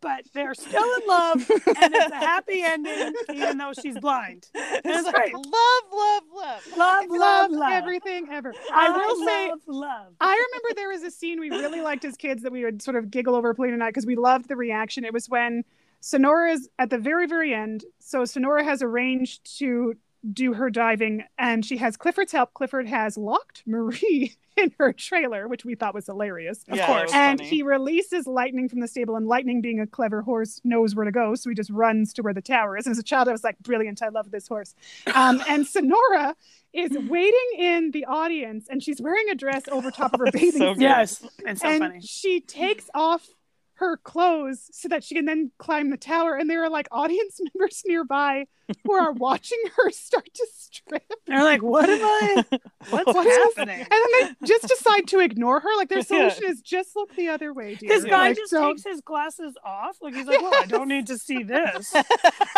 but they're still in love, and it's a happy [LAUGHS] ending, even though she's blind. It's great. love, love, love. Love, Love, love, love. everything ever. I I will say, love love. I remember there was a scene we really liked as kids that we would sort of giggle over Polina and I because we loved the reaction. It was when Sonora is at the very, very end. So Sonora has arranged to do her diving and she has Clifford's help. Clifford has locked Marie [LAUGHS] in her trailer, which we thought was hilarious. Of Yeah, course. And funny. he releases Lightning from the stable, and Lightning, being a clever horse, knows where to go. So he just runs to where the tower is. And as a child, I was like, brilliant. I love this horse. Um, and [LAUGHS] Sonora is waiting in the audience, and she's wearing a dress over top of her [LAUGHS] bathing So suit. good. Yes, And so and funny. she takes off her clothes so that she can then climb the tower. And there are like audience members nearby who are watching [LAUGHS] her start to strip. They're like, what am I? [LAUGHS] What's What is- happening? And then they just decide to ignore her. Like their [LAUGHS] solution is just look the other way, dear. This guy Like, just don't- takes his glasses off. Like he's like, well, I don't need to see this.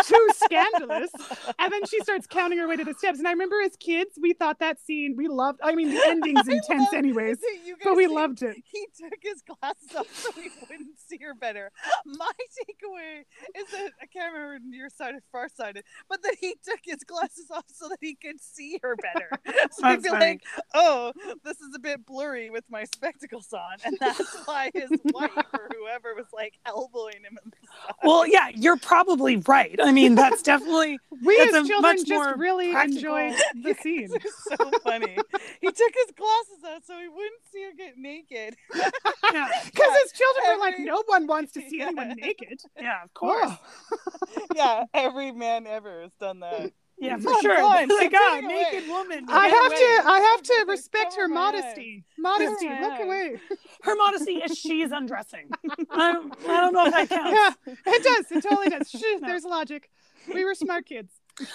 too scandalous. And then she starts counting her way to the steps. And I remember as kids, we thought that scene, we loved, I mean, the ending's intense anyways, but we say loved it. He took his glasses off so he wouldn't see her better. My takeaway is that I can't remember near sighted, far sighted, but then he took his glasses off so that he could see her better. [LAUGHS] [LAUGHS] So he'd be funny. like, "Oh, this is a bit blurry with my spectacles on," and that's [LAUGHS] why his wife or whoever was like elbowing him. In the side. Well, yeah, you're probably right. I mean, that's definitely We That's as children much just really practical- enjoyed the scene. It's so funny. he took his glasses off so he wouldn't see her get naked. yeah, Because as children, we're like, no one wants to see Yeah. anyone naked. yeah, of course. Oh. yeah, every man ever has done that. [LAUGHS] Yeah, for sure. like, ah, naked woman. I have away. to, I have to respect her modesty. Modesty, look away. Her modesty is [LAUGHS] she's undressing. I don't, I don't know if that counts. Yeah, it does. It totally does. Shh, [LAUGHS] There's logic. We were smart kids.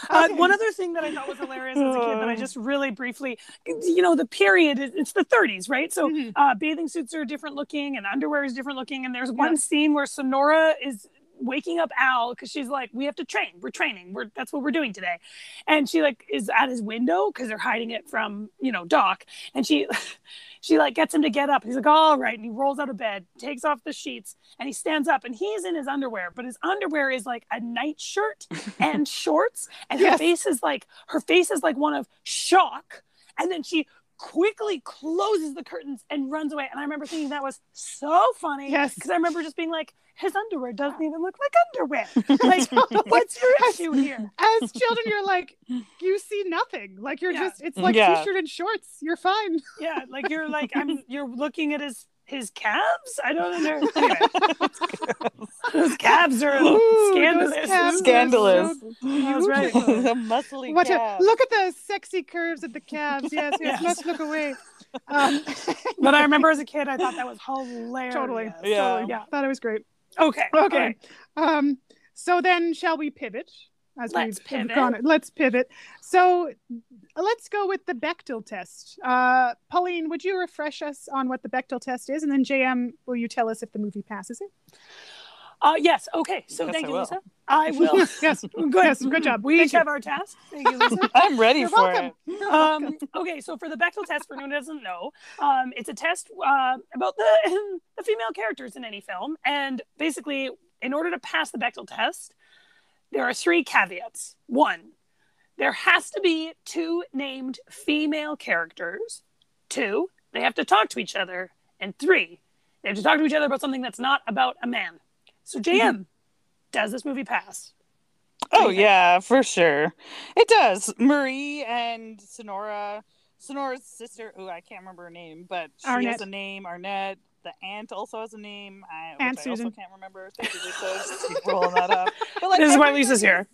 Uh, Okay. one other thing that I thought was hilarious as a kid that I just really briefly, you know, the period, it- it's the 30s, right? So Mhm. uh, bathing suits are different looking and underwear is different looking. And there's one Yeah. scene where Sonora is waking up Al because she's like, we have to train. We're training. We're that's what we're doing today. And she like is at his window because they're hiding it from, you know, Doc. And she [LAUGHS] she like gets him to get up. He's like, all right. And he rolls out of bed, takes off the sheets, and he stands up and he's in his underwear, but his underwear is like a nightshirt [LAUGHS] and shorts. And her face is like her face is like one of shock. And then she quickly closes the curtains and runs away. And I remember thinking that was so funny. Yes. Because I remember just being like, his underwear doesn't even look like underwear. [LAUGHS] Like, [LAUGHS] what's your issue here? As children, you're like, you see nothing. Like you're Yeah. just, it's like Yeah. t-shirt and shorts. You're fine. [LAUGHS] Yeah, like you're like I'm you're looking at his his calves. I don't know. Anyway, those calves are Ooh, scandalous. calves are Scandalous. so That's right. the muscly What a, calf. look at the sexy curves of the calves. Yes, yes, Yes. must look away. Um, But I remember as a kid, I thought that was hilarious. totally, Yeah. totally. Yeah. Thought it was great. Okay. Okay. right. Um, so then shall we pivot? As Let's we've pivot. gone- let's pivot. So let's go with the Bechdel test. Uh, Pauline, would you refresh us on what the Bechdel test is, and then JM, will you tell us if the movie passes it? Uh, yes. Okay. So Yes, thank I you, will. Lisa. I [LAUGHS] will. [LAUGHS] yes, [LAUGHS] Good. yes, good job. We Thank each you. have our task. Thank you, Lisa. I'm ready You're for welcome. it. um, okay, so for the Bechdel test, for anyone who doesn't know, um, it's a test uh, about the the female characters in any film, and basically, in order to pass the Bechdel test, there are three caveats. One, there has to be two named female characters. Two, they have to talk to each other, and three, they have to talk to each other about something that's not about a man. So, JM, mm-hmm. does this movie pass? Oh yeah, for sure. It does. Marie and Sonora, Sonora's sister. Oh, I can't remember her name, but she Arnette. has a name. Arnette. The aunt also has a name. I, Aunt I also can't remember. Thank you, Lisa. Keep rolling that up. [LAUGHS] But like, This is why Lisa's here.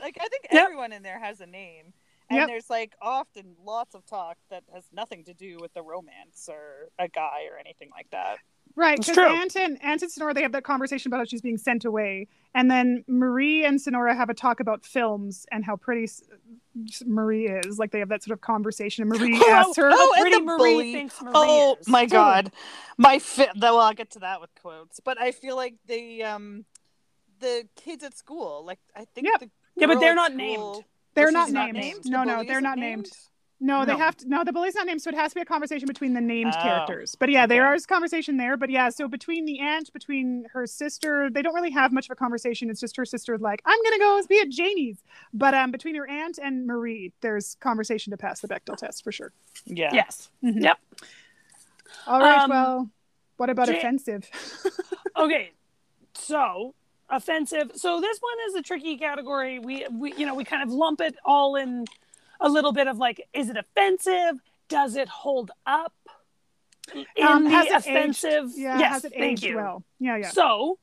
Like I think Yep. everyone in there has a name. And Yep. there's like often lots of talk that has nothing to do with the romance or a guy or anything like that. Right, because true. Aunt and Aunt and Sonora they have that conversation about how she's being sent away, and then Marie and Sonora have a talk about films and how pretty Marie is. Like they have that sort of conversation, and Marie [LAUGHS] Oh, asks her, oh, How and pretty the Marie bully. thinks Marie Oh is. my Totally. god, my fit. Well, I'll get to that with quotes, but I feel like the um, the kids at school, like I think Yep. the Yeah, but they're not school- named. "They're she's not not named. named? No, The no, they're isn't not named? named. No, they have to. No, the bully's not named, so it has to be a conversation between the named Oh, characters. But yeah, there okay. is conversation there. But yeah, so between the aunt, between her sister, they don't really have much of a conversation. It's just her sister like, "I'm gonna go be at Janie's." But um, between her aunt and Marie, there's conversation to pass the Bechdel test for sure. Yeah. Yes. Mhm. Yep. All right. Um, well, what about Ja- offensive? [LAUGHS] Okay. So offensive. So this one is a tricky category. We we you know we kind of lump it all in a little bit of like, is it offensive? Does it hold up? In Um, the has it aged- offensive. Yeah, yes. has it thank aged you. well? Yeah, yeah. So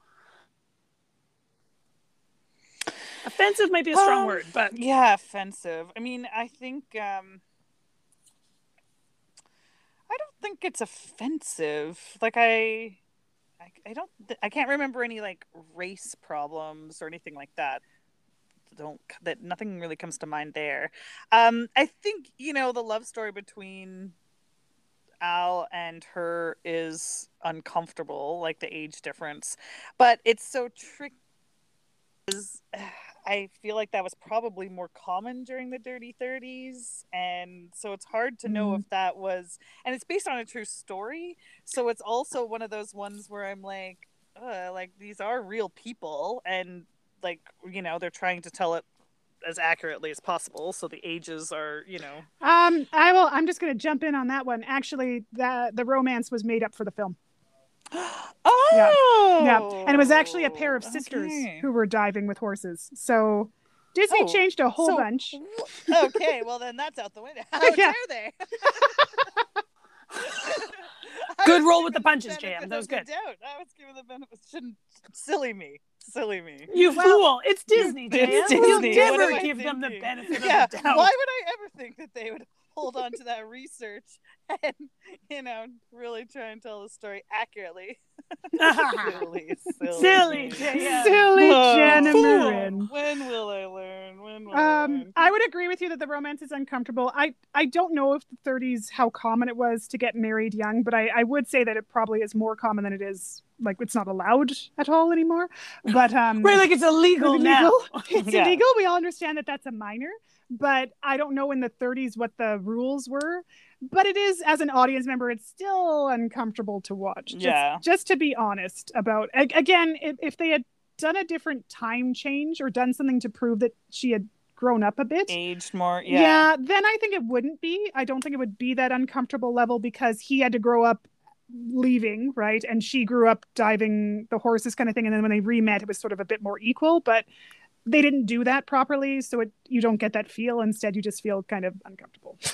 offensive might be a strong Um, word, but Yeah, offensive. I mean, I think um I don't think it's offensive. Like I I, I don't I can't remember any like race problems or anything like that. Don't that nothing really comes to mind there. Um, I think you know the love story between Al and her is uncomfortable, like the age difference, but it's so tricky. [SIGHS] I feel like that was probably more common during the dirty 30s. And so it's hard to know mm. if that was, and it's based on a true story. So it's also one of those ones where I'm like, like these are real people. And like, you know, they're trying to tell it as accurately as possible so the ages are you know um i will i'm just going to jump in on that one actually the the romance was made up for the film [GASPS] oh, yeah. yeah. And it was actually a pair of sisters okay. who were diving with horses. So Disney oh, changed a whole so, bunch. okay, well then that's out the window. [LAUGHS] How yeah. dare they? [LAUGHS] [LAUGHS] good roll with the punches, Jam. That was good. Doubt. I was giving the benefit. Shouldn't silly me, silly me. You well, fool! It's Disney, [LAUGHS] Jam. It's Disney. We'll never give them the benefit yeah. of the doubt. Why would I ever think that they would hold on to that research [LAUGHS] and you know really try and tell the story accurately. [LAUGHS] silly, silly, silly, yeah. silly oh, Jenna Marin. When will I learn? When will um, I learn? I would agree with you that the romance is uncomfortable. I I don't know if the 30s how common it was to get married young, but I I would say that it probably is more common than it is like it's not allowed at all anymore. But [LAUGHS] um, right, like it's illegal, illegal. now. [LAUGHS] It's yeah. illegal. We all understand that that's a minor but I don't know in the 30s what the rules were. But it is, as an audience member, it's still uncomfortable to watch. Just, yeah. Just to be honest about, again, if, if they had done a different time change or done something to prove that she had grown up a bit, aged more, yeah. Yeah, then I think it wouldn't be. I don't think it would be that uncomfortable level because he had to grow up leaving, right? And she grew up diving the horses kind of thing. And then when they re-met, it was sort of a bit more equal. But they didn't do that properly, so it you don't get that feel. Instead, you just feel kind of uncomfortable. [LAUGHS]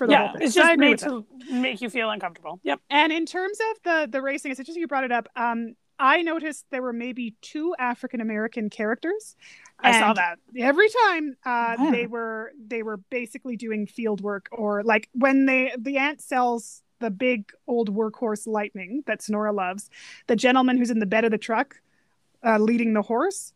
for the yeah, whole thing. it's just made to make you feel uncomfortable. Yep. And in terms of the the racing, it's interesting you brought it up. Um, I noticed there were maybe two African American characters. I saw that every time uh, yeah. they were they were basically doing field work or like when they the aunt sells the big old workhorse Lightning that Sonora loves, the gentleman who's in the bed of the truck uh, leading the horse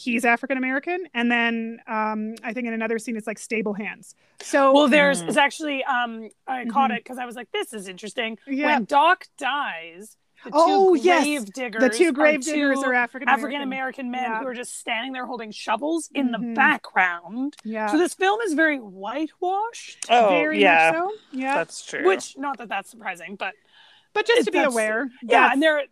he's African American, and then um, I think in another scene it's like stable hands. So well, there's mm. it's actually um, I mm-hmm. caught it because I was like, this is interesting. Yeah. When Doc dies. The oh yes, diggers the two grave diggers are African African American men yeah. who are just standing there holding shovels in mm-hmm. the background. Yeah. So this film is very whitewashed. Oh, very yeah. much so. Yeah, that's true. Which not that that's surprising, but but just to be aware. Yeah, and there.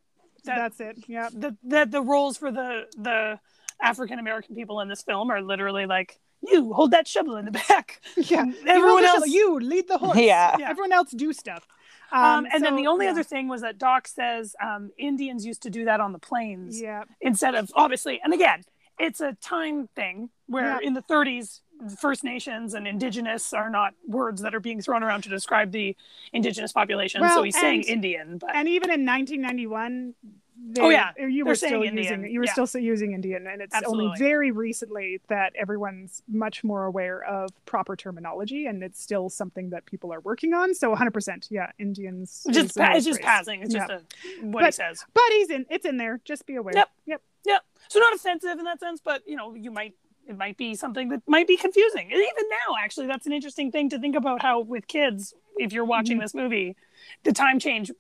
That, that's it. Yeah. The, the the roles for the the African American people in this film are literally like, you hold that shovel in the back. [LAUGHS] Yeah. Everyone else, you lead the horse. Yeah. yeah. Everyone else do stuff. Um, um, and so, then the only yeah. other thing was that Doc says um, Indians used to do that on the plains. Yeah. Instead of obviously, and again, it's a time thing where yeah. in the 30s, First Nations and Indigenous are not words that are being thrown around to describe the Indigenous population. Well, so he's and, saying Indian. But... And even in 1991, they, oh yeah, you were still using you were yeah. still using Indian, and it's Absolutely. only very recently that everyone's much more aware of proper terminology, and it's still something that people are working on. So 100, percent yeah, Indians. Just pa- it's just passing. It's yeah. just a, what but, he says. But he's in. It's in there. Just be aware. Yep. Yep. Yep. So not offensive in that sense, but you know, you might it might be something that might be confusing. And even now, actually, that's an interesting thing to think about. How with kids, if you're watching mm-hmm. this movie, the time change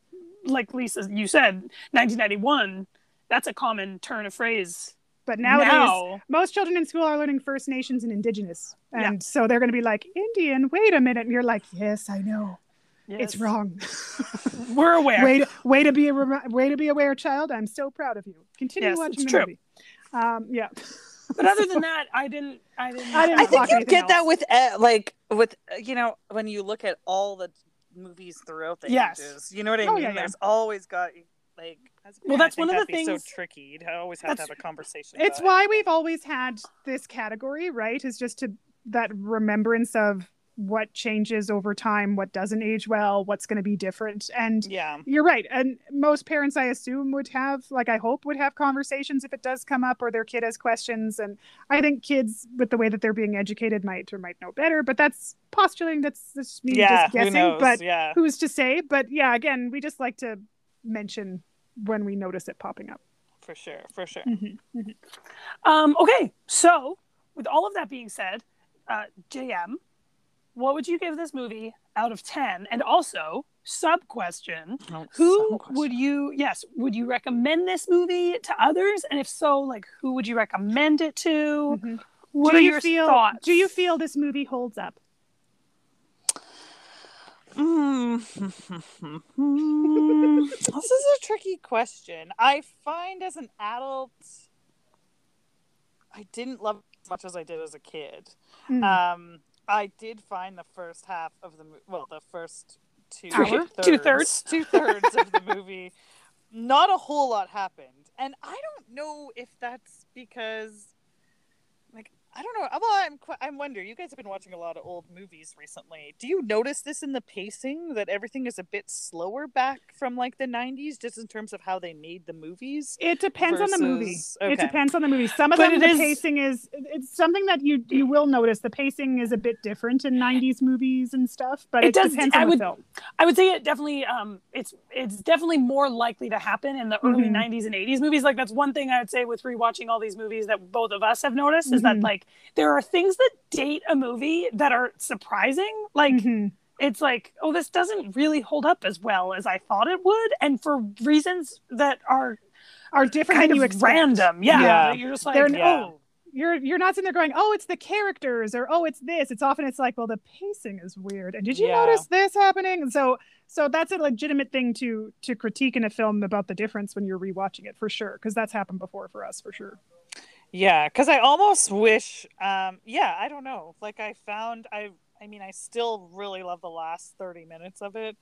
like Lisa, you said, 1991, that's a common turn of phrase. But nowadays, now, most children in school are learning First Nations and Indigenous. And yeah. so they're going to be like, Indian, wait a minute. And you're like, yes, I know. Yes. It's wrong. [LAUGHS] We're aware. way, to, way to be a way to be aware, child. I'm so proud of you. Continue yes, watching the true. movie. Um, yeah. [LAUGHS] but other than that, I didn't. I didn't. I, didn't I think you get else. that with uh, like with you know when you look at all the movies throughout the yes. ages. You know what I oh, mean? Yeah, There's yeah. always got like well that's one of the things so tricky to always have to have a conversation it's why it. we've always had this category right is just to that remembrance of what changes over time, what doesn't age well, what's going to be different. And yeah, you're right. And most parents, I assume, would have, like, I hope would have conversations if it does come up or their kid has questions. And I think kids, with the way that they're being educated, might or might know better. But that's postulating. That's just me yeah, just guessing. But yeah. who's to say? But yeah, again, we just like to mention when we notice it popping up. For sure, for sure. Mm-hmm. Um, okay, so with all of that being said, uh, JM, what would you give this movie out of 10? And also, sub question, Oh, who some question. would you, yes, would you recommend this movie to others? And if so, like, who would you recommend it to? Mhm. What do are you your feel? thoughts? Do you feel this movie holds up? Mm. [LAUGHS] this is a tricky question. I find as an adult, I didn't love it as much as I did as a kid. Mm. Um, I did find the first half of the mo- well, the first two thirds, Two thirds. [LAUGHS] two thirds of the movie. Not a whole lot happened, and I don't know if that's because, I don't know. Well, I'm qu- I'm wondering. You guys have been watching a lot of old movies recently. Do you notice this in the pacing that everything is a bit slower back from like the '90s, just in terms of how they made the movies? It depends on the movie. versus- It depends on the movie. Some of But them, the is- pacing is it's something that you you will notice. The pacing is a bit different in '90s movies and stuff, but It it, does- depends I on the would- film. I would say it definitely um it's it's definitely more likely to happen in the early Mhm. 90s and 80s movies like that's one thing I would say with rewatching all these movies that both of us have noticed is that Mhm. Like there are things that date a movie that are surprising like Mhm. it's like oh this doesn't really hold up as well as I thought it would and for reasons that are Are different kind than you of expect. random yeah, Yeah. you're just like They're- Yeah. oh You're you're not sitting there going, oh, it's the characters or oh, it's this. It's often it's like, well, the pacing is weird. And did you Yeah. notice this happening? And so so that's a legitimate thing to to critique in a film about the difference when you're rewatching it for sure, because that's happened before for us for sure. Yeah, because I almost wish. Um, yeah, I don't know. Like I found, I, I mean, I still really love the last thirty minutes of it,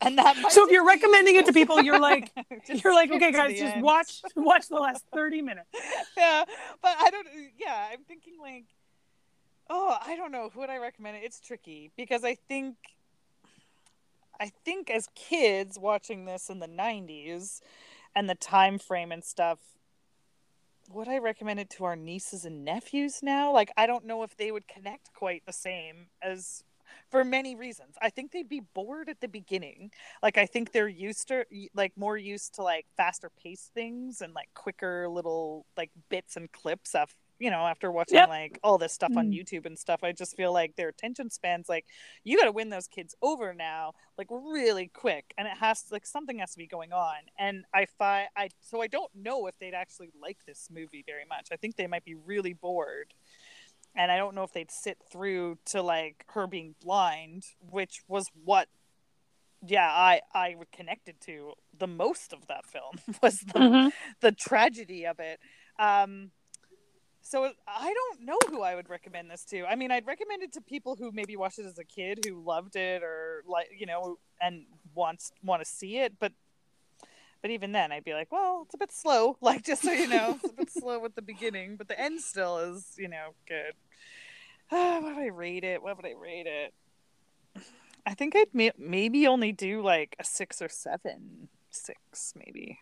and that. So if you're recommending it to people you're like [LAUGHS] you're like okay guys just end. watch [LAUGHS] watch the last 30 minutes yeah, but I don't. Yeah, I'm thinking like, oh, I don't know. Who would I recommend it? It's tricky because I think, I think as kids watching this in the '90s, and the time frame and stuff, would I recommend it to our nieces and nephews now? Like, I don't know if they would connect quite the same as. For many reasons, I think they'd be bored at the beginning. Like, I think they're used to, like, more used to like faster paced things and like quicker little like bits and clips of, you know, after watching Yep. like all this stuff on Mm. YouTube and stuff. I just feel like their attention spans, like, you got to win those kids over now, like, really quick, and it has like something has to be going on. And I find I so I don't know if they'd actually like this movie very much. I think they might be really bored and I don't know if they'd sit through to like her being blind, which was what yeah, I I connected to the most of that film [LAUGHS] was the Mhm. the tragedy of it. Um so I don't know who I would recommend this to. I mean, I'd recommend it to people who maybe watched it as a kid who loved it or like, you know, and wants want to see it, but but even then I'd be like, well, it's a bit slow, [LAUGHS] like just so you know, it's a bit slow at the beginning, but the end still is, you know, good. Uh, [SIGHS] what would I rate it? What would I rate it? I think I'd may- maybe only do like a six or seven. Six, maybe.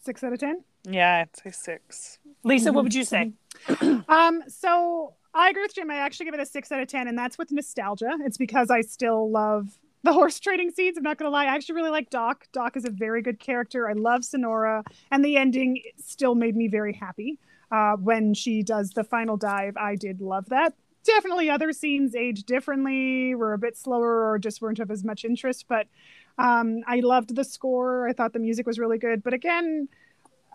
Six out of ten. Yeah, I'd say six. Lisa what would you say [CLEARS THROAT] Um, so I agree with Jim. I actually give it a six out of ten, and that's with nostalgia. It's because I still love the [LAUGHS] horse trading scenes. I'm not gonna lie. I actually really like Doc. Doc is a very good character. I love Sonora, and the ending still made me very happy. Uh, when she does the final dive, I did love that. Definitely, other scenes age differently, were a bit slower, or just weren't of as much interest. But um, I loved the score. I thought the music was really good. But again,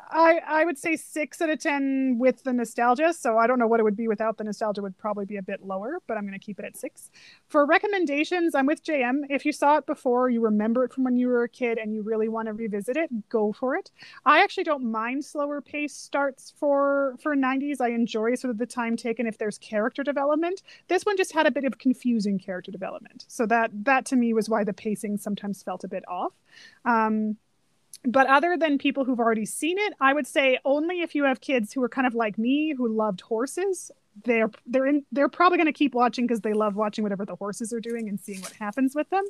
I I would say six out of ten with the nostalgia. So I don't know what it would be without the nostalgia. Would probably be a bit lower, but I'm going to keep it at six. For recommendations, I'm with JM. If you saw it before, you remember it from when you were a kid, and you really want to revisit it, go for it. I actually don't mind slower pace starts for for 90s. I enjoy sort of the time taken if there's character development. This one just had a bit of confusing character development, so that that to me was why the pacing sometimes felt a bit off. Um, but other than people who've already seen it, I would say only if you have kids who are kind of like me who loved horses. They're they're in they're probably going to keep watching because they love watching whatever the horses are doing and seeing what happens with them.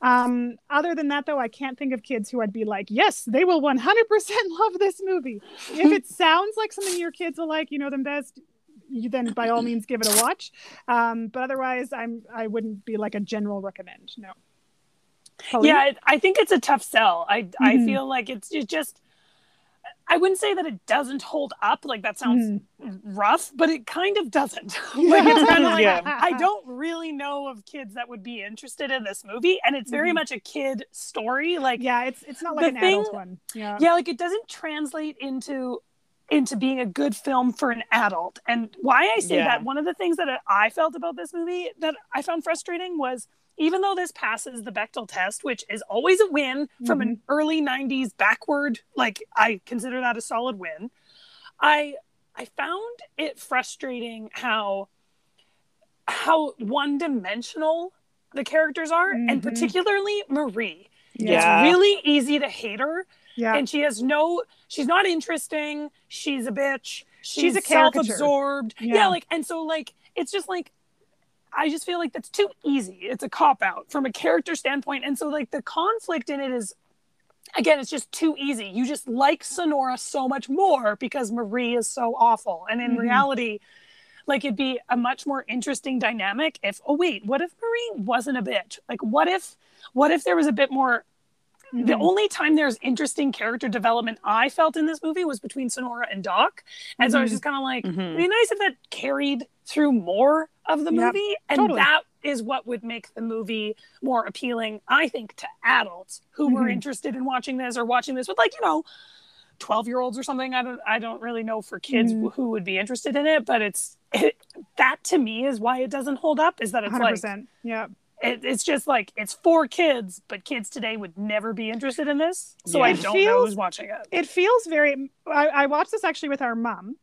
Um, other than that, though, I can't think of kids who I'd be like, yes, they will 100% [LAUGHS] love this movie. if it [LAUGHS] sounds like something your kids will like, you know them best. You then by all means give it a watch. Um, but otherwise, I'm I wouldn't be like a general recommend. No. Pauline? Yeah, I think it's a tough sell. I I Mhm. feel like it's, it's just. I wouldn't say that it doesn't hold up. Like that sounds Mm-hmm. rough, but it kind of doesn't. [LAUGHS] [LAUGHS] like it's kind of like Yeah. I don't really know of kids that would be interested in this movie, and it's very Mhm. much a kid story. Like Yeah, it's it's not like The an adult one. Yeah. yeah like it doesn't translate into into being a good film for an adult and why i say Yeah. that one of the things that i felt about this movie that i found frustrating was even though this passes the bechdel test which is always a win from an early 90s backward like i consider that a solid win i i found it frustrating how how one dimensional the characters are and Mhm. particularly marie Yeah. it's really easy to hate her Yeah. and she has no she's not interesting she's a bitch she's, She's a caricature. self-absorbed yeah. Yeah. like and so like it's just like i just feel like that's too easy. It's a cop out from a character standpoint. And so like the conflict in it is again it's just too easy. You just like sonora so much more because marie is so awful. And in Mhm. reality like it'd be a much more interesting dynamic if oh wait what if marie wasn't a bitch? Like what if what if there was a bit more the Mhm. only time there's interesting character development I felt in this movie was between Sonora and Doc. And so I was Mhm. just kind of like, Mhm. it'd be nice if that carried through more of the Yep, movie. and totally. that is what would make the movie more appealing, I think, to adults who were Mhm. interested in watching this or watching this with like, you know, 12 year olds or something. I don't I don't really know for kids Mhm. who would be interested in it, but it's it, that to me is why it doesn't hold up is that it's 100%. like yeah. It, it's just like it's for kids, but kids today would never be interested in this. So Yeah. I don't know who's watching it. It feels very I, I watched this actually with our mom.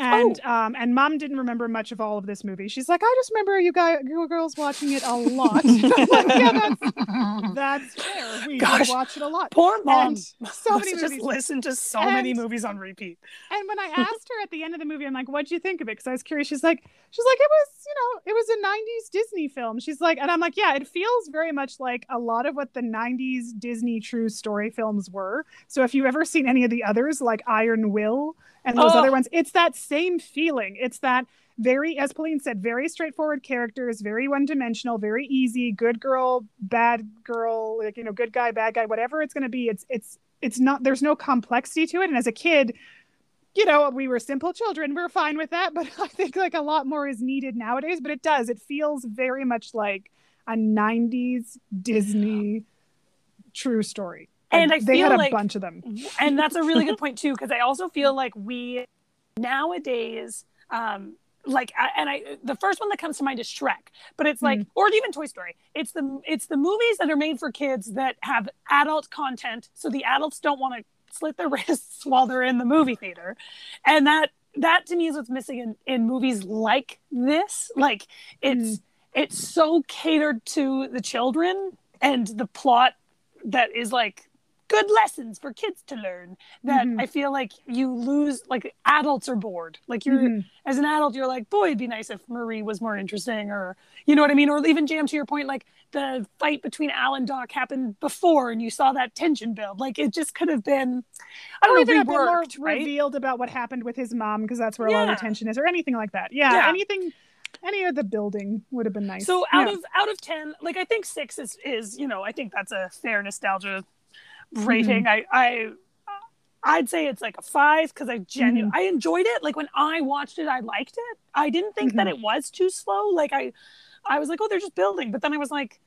And Oh. um and mom didn't remember much of all of this movie. She's like, I just remember you guys you girls watching it a lot. [LAUGHS] yeah, that's, [LAUGHS] that's fair. We Gosh. watch it a lot. Poor mom. And so many just listen to so many movies on repeat. And when I asked her at the end of the movie, I'm like, "What'd you think of it?" Because I was curious. She's like, "She's like, it was, you know, it was a '90s Disney film." She's like, and I'm like, "Yeah, it feels very much like a lot of what the '90s Disney true story films were." So if you've ever seen any of the others, like Iron Will and those Oh. other ones, it's that same feeling. It's that very, as Pauline said, very straightforward characters, very one-dimensional, very easy, good girl, bad girl, like you know, good guy, bad guy, whatever it's going to be. It's it's it's not. There's no complexity to it, and as a kid you know, we were simple children. We're fine with that. [LAUGHS] But I think like a lot more is needed nowadays. But it does. It feels very much like a 90s Disney true story. And I they feel had a like- bunch of them. and that's a really good point too because i also feel like we nowadays um like and i the first one that comes to mind is shrek but it's like or even toy story. It's the it's the movies that are made for kids that have adult content so the adults don't want to slit their [LAUGHS] wrists while they're in the movie theater. And that that to me is what's missing in, in movies like this. Like it's it's so catered to the children and the plot that is like good lessons for kids to learn that Mhm. I feel like you lose like adults are bored. Like you're Mhm. as an adult, you're like, boy, it'd be nice if Marie was more interesting or you know what I mean? Or even jam to your point, like the fight between Al and Doc happened before and you saw that tension build. Like it just could have been I don't even know, a bit more right? revealed about what happened with his mom because that's where a lot of Yeah. the tension is, or anything like that. Yeah, Yeah. anything, any of the building would have been nice. So out Yeah. of out of ten, like I think six is is you know I think that's a fair nostalgia rating. Mm-hmm. I I I'd say it's like a five because I genuinely Mm-hmm. I enjoyed it. Like when I watched it, I liked it. I didn't think that Mm-hmm. it was too slow. Like I I was like, oh, they're just building, but then I was like.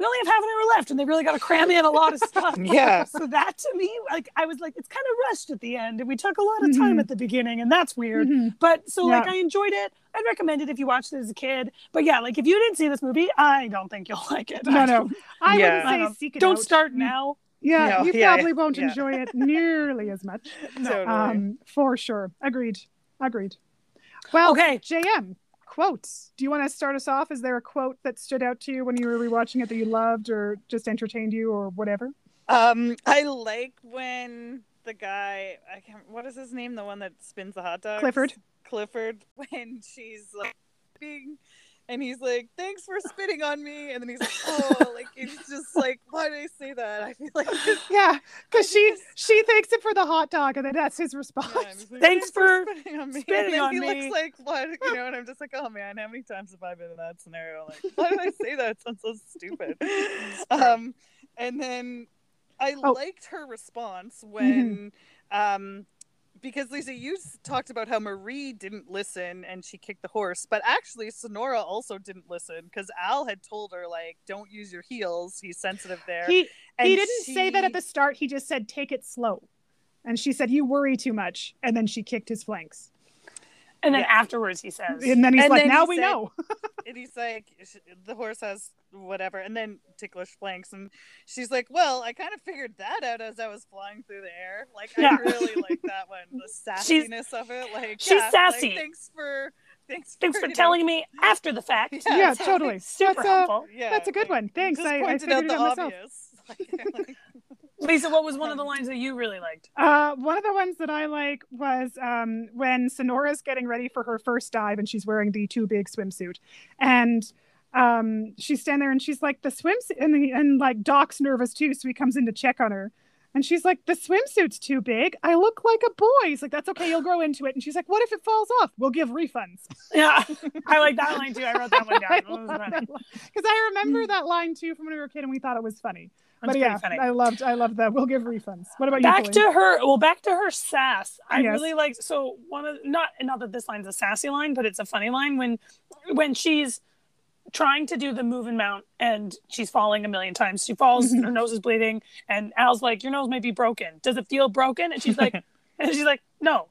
We only have half an hour left, and they really got to cram in a lot of stuff. [LAUGHS] Yeah. So that to me, like, I was like, it's kind of rushed at the end, and we took a lot of time Mhm. at the beginning, and that's weird. Mhm. But so like I enjoyed it. I'd recommend it if you watched it as a kid. But yeah, like if you didn't see this movie, I don't think you'll [LAUGHS] like it. No, no. I Yeah. wouldn't say Um, seek it don't out. start now. Yeah, No, you yeah, probably won't yeah. enjoy it nearly as much. [LAUGHS] Totally. Um, for sure. Agreed. Agreed. Well, Okay. JM, quotes. Do you want to start us off? Is there a quote that stood out to you when you were rewatching it that you loved or just entertained you or whatever? Um, I like when the guy I can't what is his name? The one that spins the hot dogs? Clifford. Clifford. [LAUGHS] When she's like spitting, and he's like, Thanks for spitting on me and then he's like, Oh, like it's just like, why did I say that? I feel like it's, [LAUGHS] Yeah, because she just- she thanks him for the hot dog, and then that's his response. yeah, like, Thanks for spitting on me. spitting and then on he me. looks like what you know, and I'm just like, Oh man, how many times have I been in that scenario? Like, why did I say that? It sounds so stupid. [LAUGHS] Um and then I Oh. liked her response when, um, because Lisa, you talked about how Marie didn't listen and she kicked the horse, but actually Sonora also didn't listen because Al had told her like, "Don't use your heels. He's sensitive there." He And he didn't say that at the start. He just said take it slow. And she said you worry too much and then she kicked his flanks. And then Yeah. afterwards he says, And then he's And like then now he we said- know. [LAUGHS] and he's like the horse has whatever and then ticklish flanks and she's like well i kind of figured that out as i was flying through the air like Yeah. i really like that one the [LAUGHS] sassiness of it like she's yeah, like, sassy. thanks for thanks for, Thanks for you know- telling me after the fact. Yeah, Yeah, totally. Super That's a- helpful. yeah That's a good like, one. Thanks. just I- I pointed out figured the it out myself. obvious [LAUGHS] Like, Lisa, what was one of the lines that you really liked? Uh, one of the ones that I like was um, when Sonora's getting ready for her first dive and she's wearing the too big swimsuit. And um, she's standing there and she's like, the swimsuit, and, the, and like Doc's nervous too. So he comes in to check on her. And she's like, the swimsuit's too big. I look like a boy. He's like, that's okay. You'll grow into it. And she's like, what if it falls off? We'll give refunds. Yeah, [LAUGHS] I like that line too. I wrote that one down. I love that line. Because I remember that line too from when we were a kid and we thought it was funny. But yeah, funny. I loved, I loved that. We'll give refunds. What about back you? to her well back to her sass i Yes. really like so one of not not that this line's a sassy line but it's a funny line when when she's trying to do the move and mount and she's falling a million times she falls [LAUGHS] her nose is bleeding and al's like your nose may be broken does it feel broken and she's like [LAUGHS] and she's like no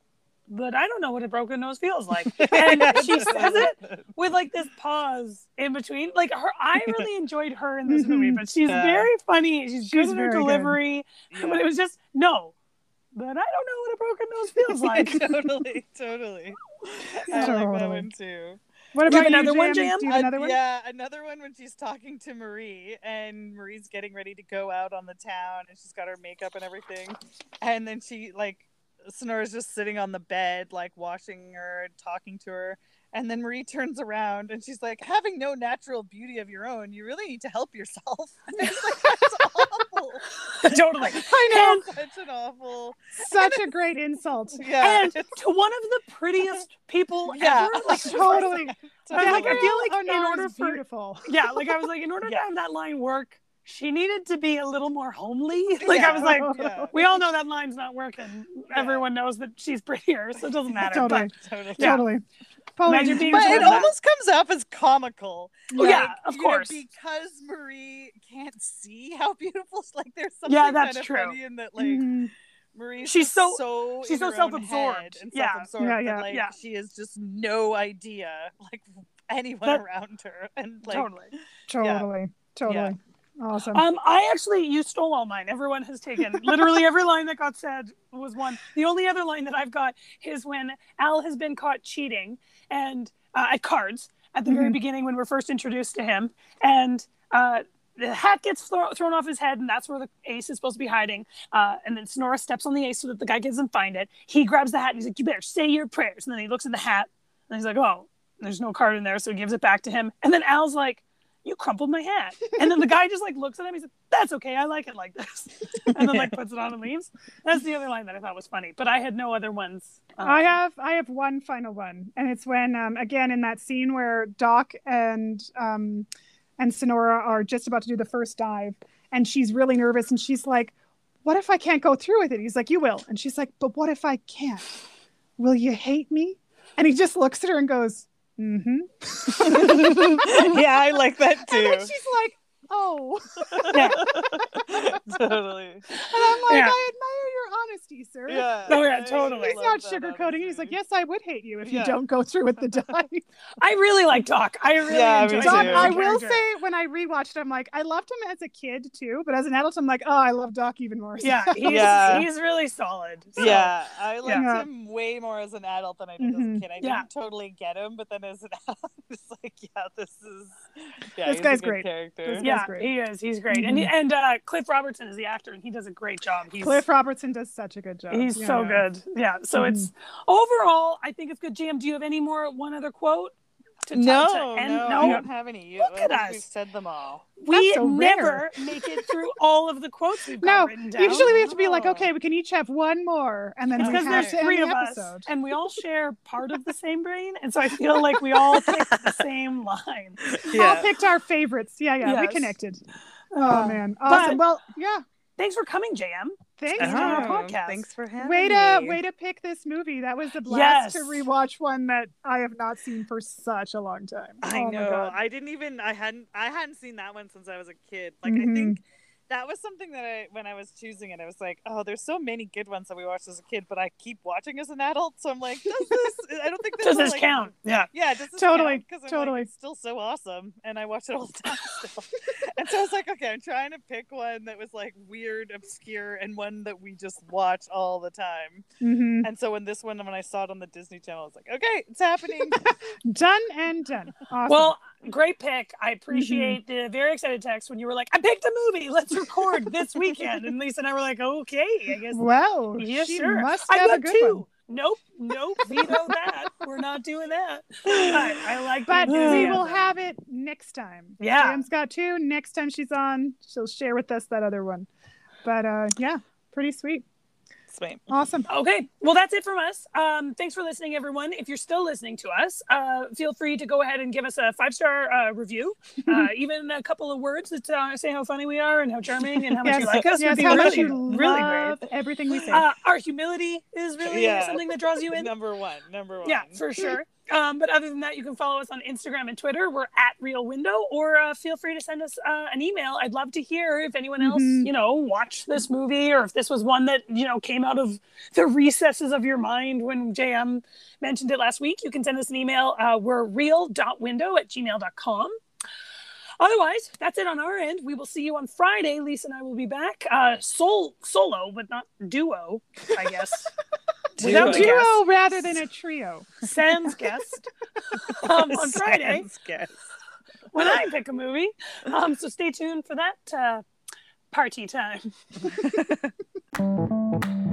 but i don't know what a broken nose feels [LAUGHS] like and she says it with like this pause in between. Like her, I [LAUGHS] really enjoyed her in this movie, but she's Yeah. very funny. She's, good She's in her delivery, Yeah. but it was just no. But I don't know what a broken nose feels [LAUGHS] like. totally totally i like that Totally. one too What Do about you have another one, Jam? Jam? Do Uh, another one? Yeah, another one when she's talking to Marie and Marie's getting ready to go out on the town and she's got her makeup and everything. And then she like Sonora's just sitting on the bed, like watching her talking to her. And then Marie turns around and she's like, having no natural beauty of your own, you really need to help yourself. [LAUGHS] Like, that's [LAUGHS] awful. totally. [LAUGHS] I know. That's such an awful Such a great insult. Yeah. And to one of the prettiest people Yeah. ever. Like Totally. I, like, I feel like oh, in order for beautiful. yeah, like I was like, in order to have that line work, she needed to be a little more homely. [LAUGHS] Like I was like, Yeah. [LAUGHS] we all know that line's not working. Everyone knows that she's prettier, so it doesn't [LAUGHS] matter. Totally. totally. Yeah. Totally. Pauline, Imagine being But told it that. almost comes off as comical. Oh, yeah, of you know, course. because Marie can't see how beautiful. Like there's something Yeah, that's kind of true. funny in that. Like Mhm. Marie's She's so- so she's so self-absorbed. and Yeah. self-absorbed Yeah, that, yeah. like Yeah. she has just no idea like anyone That- around her and like totally. Totally. Totally. Awesome. Um, I actually you stole all mine. Everyone has taken literally every line that got said was one. The only other line that I've got is when Al has been caught cheating and uh, at cards at the very Mhm. beginning when we're first introduced to him, and uh, the hat gets thro- thrown off his head, and that's where the ace is supposed to be hiding. Uh, and then Sonora steps on the ace so that the guy doesn't find it. He grabs the hat and he's like, "You better say your prayers." And then he looks at the hat and he's like, "Oh, there's no card in there," so he gives it back to him. And then Al's like you crumpled my hat. And then the guy just like looks at him. He's like, that's okay. I like it like this. [LAUGHS] And then like puts it on and leaves. That's the other line that I thought was funny, but I had no other ones. Um, I have I have one final one, and it's when um, again in that scene where Doc and um, and Sonora are just about to do the first dive, and she's really nervous, and she's like, "What if I can't go through with it?" He's like, "You will," and she's like, "But what if I can't? Will you hate me?" And he just looks at her and goes, "Mm-hmm." [LAUGHS] yeah, I like that too. And then she's like, "Oh," Yeah. [LAUGHS] [LAUGHS] totally. and I'm like, Yeah. "I admire honesty, sir." Yeah. [LAUGHS] Oh, yeah, totally. He's not sugarcoating it. He's like, "Yes, I would hate you if you don't go through with the [LAUGHS] dive." I really like Doc. I really Yeah, me enjoyed too. Doc, him as a I will character. say when I rewatched, I'm like, I loved him as a kid too, but as an adult, I'm like, oh, I love Doc even more. Yeah, [LAUGHS] he's, Yeah. he's really solid. So, Yeah, I liked Yeah. him way more as an adult than I did as Mhm. a kid. I Yeah. didn't totally get him, but then as an adult, it's like, yeah, this is yeah, This guy's great. character. This Yeah, great. he is. He's great. And Mhm. and uh, Cliff Robertson is the actor, and he does a great job. He's Cliff Robertson does such a good job. he's Yeah. so good. Yeah. So it's mm-hmm. overall, I think it's good. Jam, do you have any more? One other quote? To t- No, to end? no, no. I don't have any. You, Look at us. We've said them all. we so never make it through all of the quotes we've got No, written down. usually we have to be like, Oh. okay, we can each have one more, and then It's because there's to end three the of us, episode. and we all share part of the same brain, and so I feel like we all picked the [LAUGHS] same line. All picked our favorites. Yeah, yeah, we connected. Oh man, awesome. but- well, yeah. Thanks for coming, JM. Thanks Thanks for our Oh, podcast. Thanks for having Way to me. way to pick this movie. That was a blast to Yes. rewatch one that I have not seen for such a long time. I Oh know. I didn't even. I hadn't. I hadn't seen that one since I was a kid. Like Mhm. I think that was something that I, when I was choosing it, I was like, oh, there's so many good ones that we watched as a kid, but I keep watching as an adult. So I'm like, does this? I don't think [LAUGHS] this Does will, this like, count? Yeah. Yeah, does this Totally, Because I'm totally. like, still so awesome, and I watch it all the time still. [LAUGHS] and so I was like, okay, I'm trying to pick one that was like weird, obscure, and one that we just watch all the time. Mhm. And so when this one, when I saw it on the Disney Channel, I was like, okay, it's happening. [LAUGHS] Done and done. Awesome. Well, great pick. I appreciate the very excited text when you were like, I picked a movie. Let's record this [LAUGHS] weekend. And Lisa and I were like, okay, I guess. well, Yeah, she sure. must I have a got two. one. Nope, nope, veto that. We're not doing that. But I like But we will have it next time. Yeah. Jam's got two. Next time she's on, she'll share with us that other one. But uh yeah, pretty sweet. Sweet. Awesome. Okay, well, that's it from us. Um, thanks for listening, everyone. If you're still listening to us, uh, feel free to go ahead and give us a five star uh, review, [LAUGHS] uh, even a couple of words that uh, say how funny we are and how charming and how much yes, you like us. yes, would be how really, much you really love great. everything we say. Uh, our humility is really Yeah. something that draws you in. [LAUGHS] Number one. Number one. Yeah, for sure. Um, but other than that, you can follow us on Instagram and Twitter. We're at Real Window, or uh, feel free to send us uh, an email. I'd love to hear if anyone else, Mhm. you know, watched this movie, or if this was one that you know came out of the recesses of your mind when JM mentioned it last week. You can send us an email. Uh, we're real.window at gmail.com. Otherwise, that's it on our end. We will see you on Friday. Lisa and I will be back. Uh, sol- solo, but not duo, I guess. [LAUGHS] Without Duo. rather than a trio. Sans guest [LAUGHS] um, on Friday Sans guest. when I pick a movie. Um, so stay tuned for that uh, party time. [LAUGHS]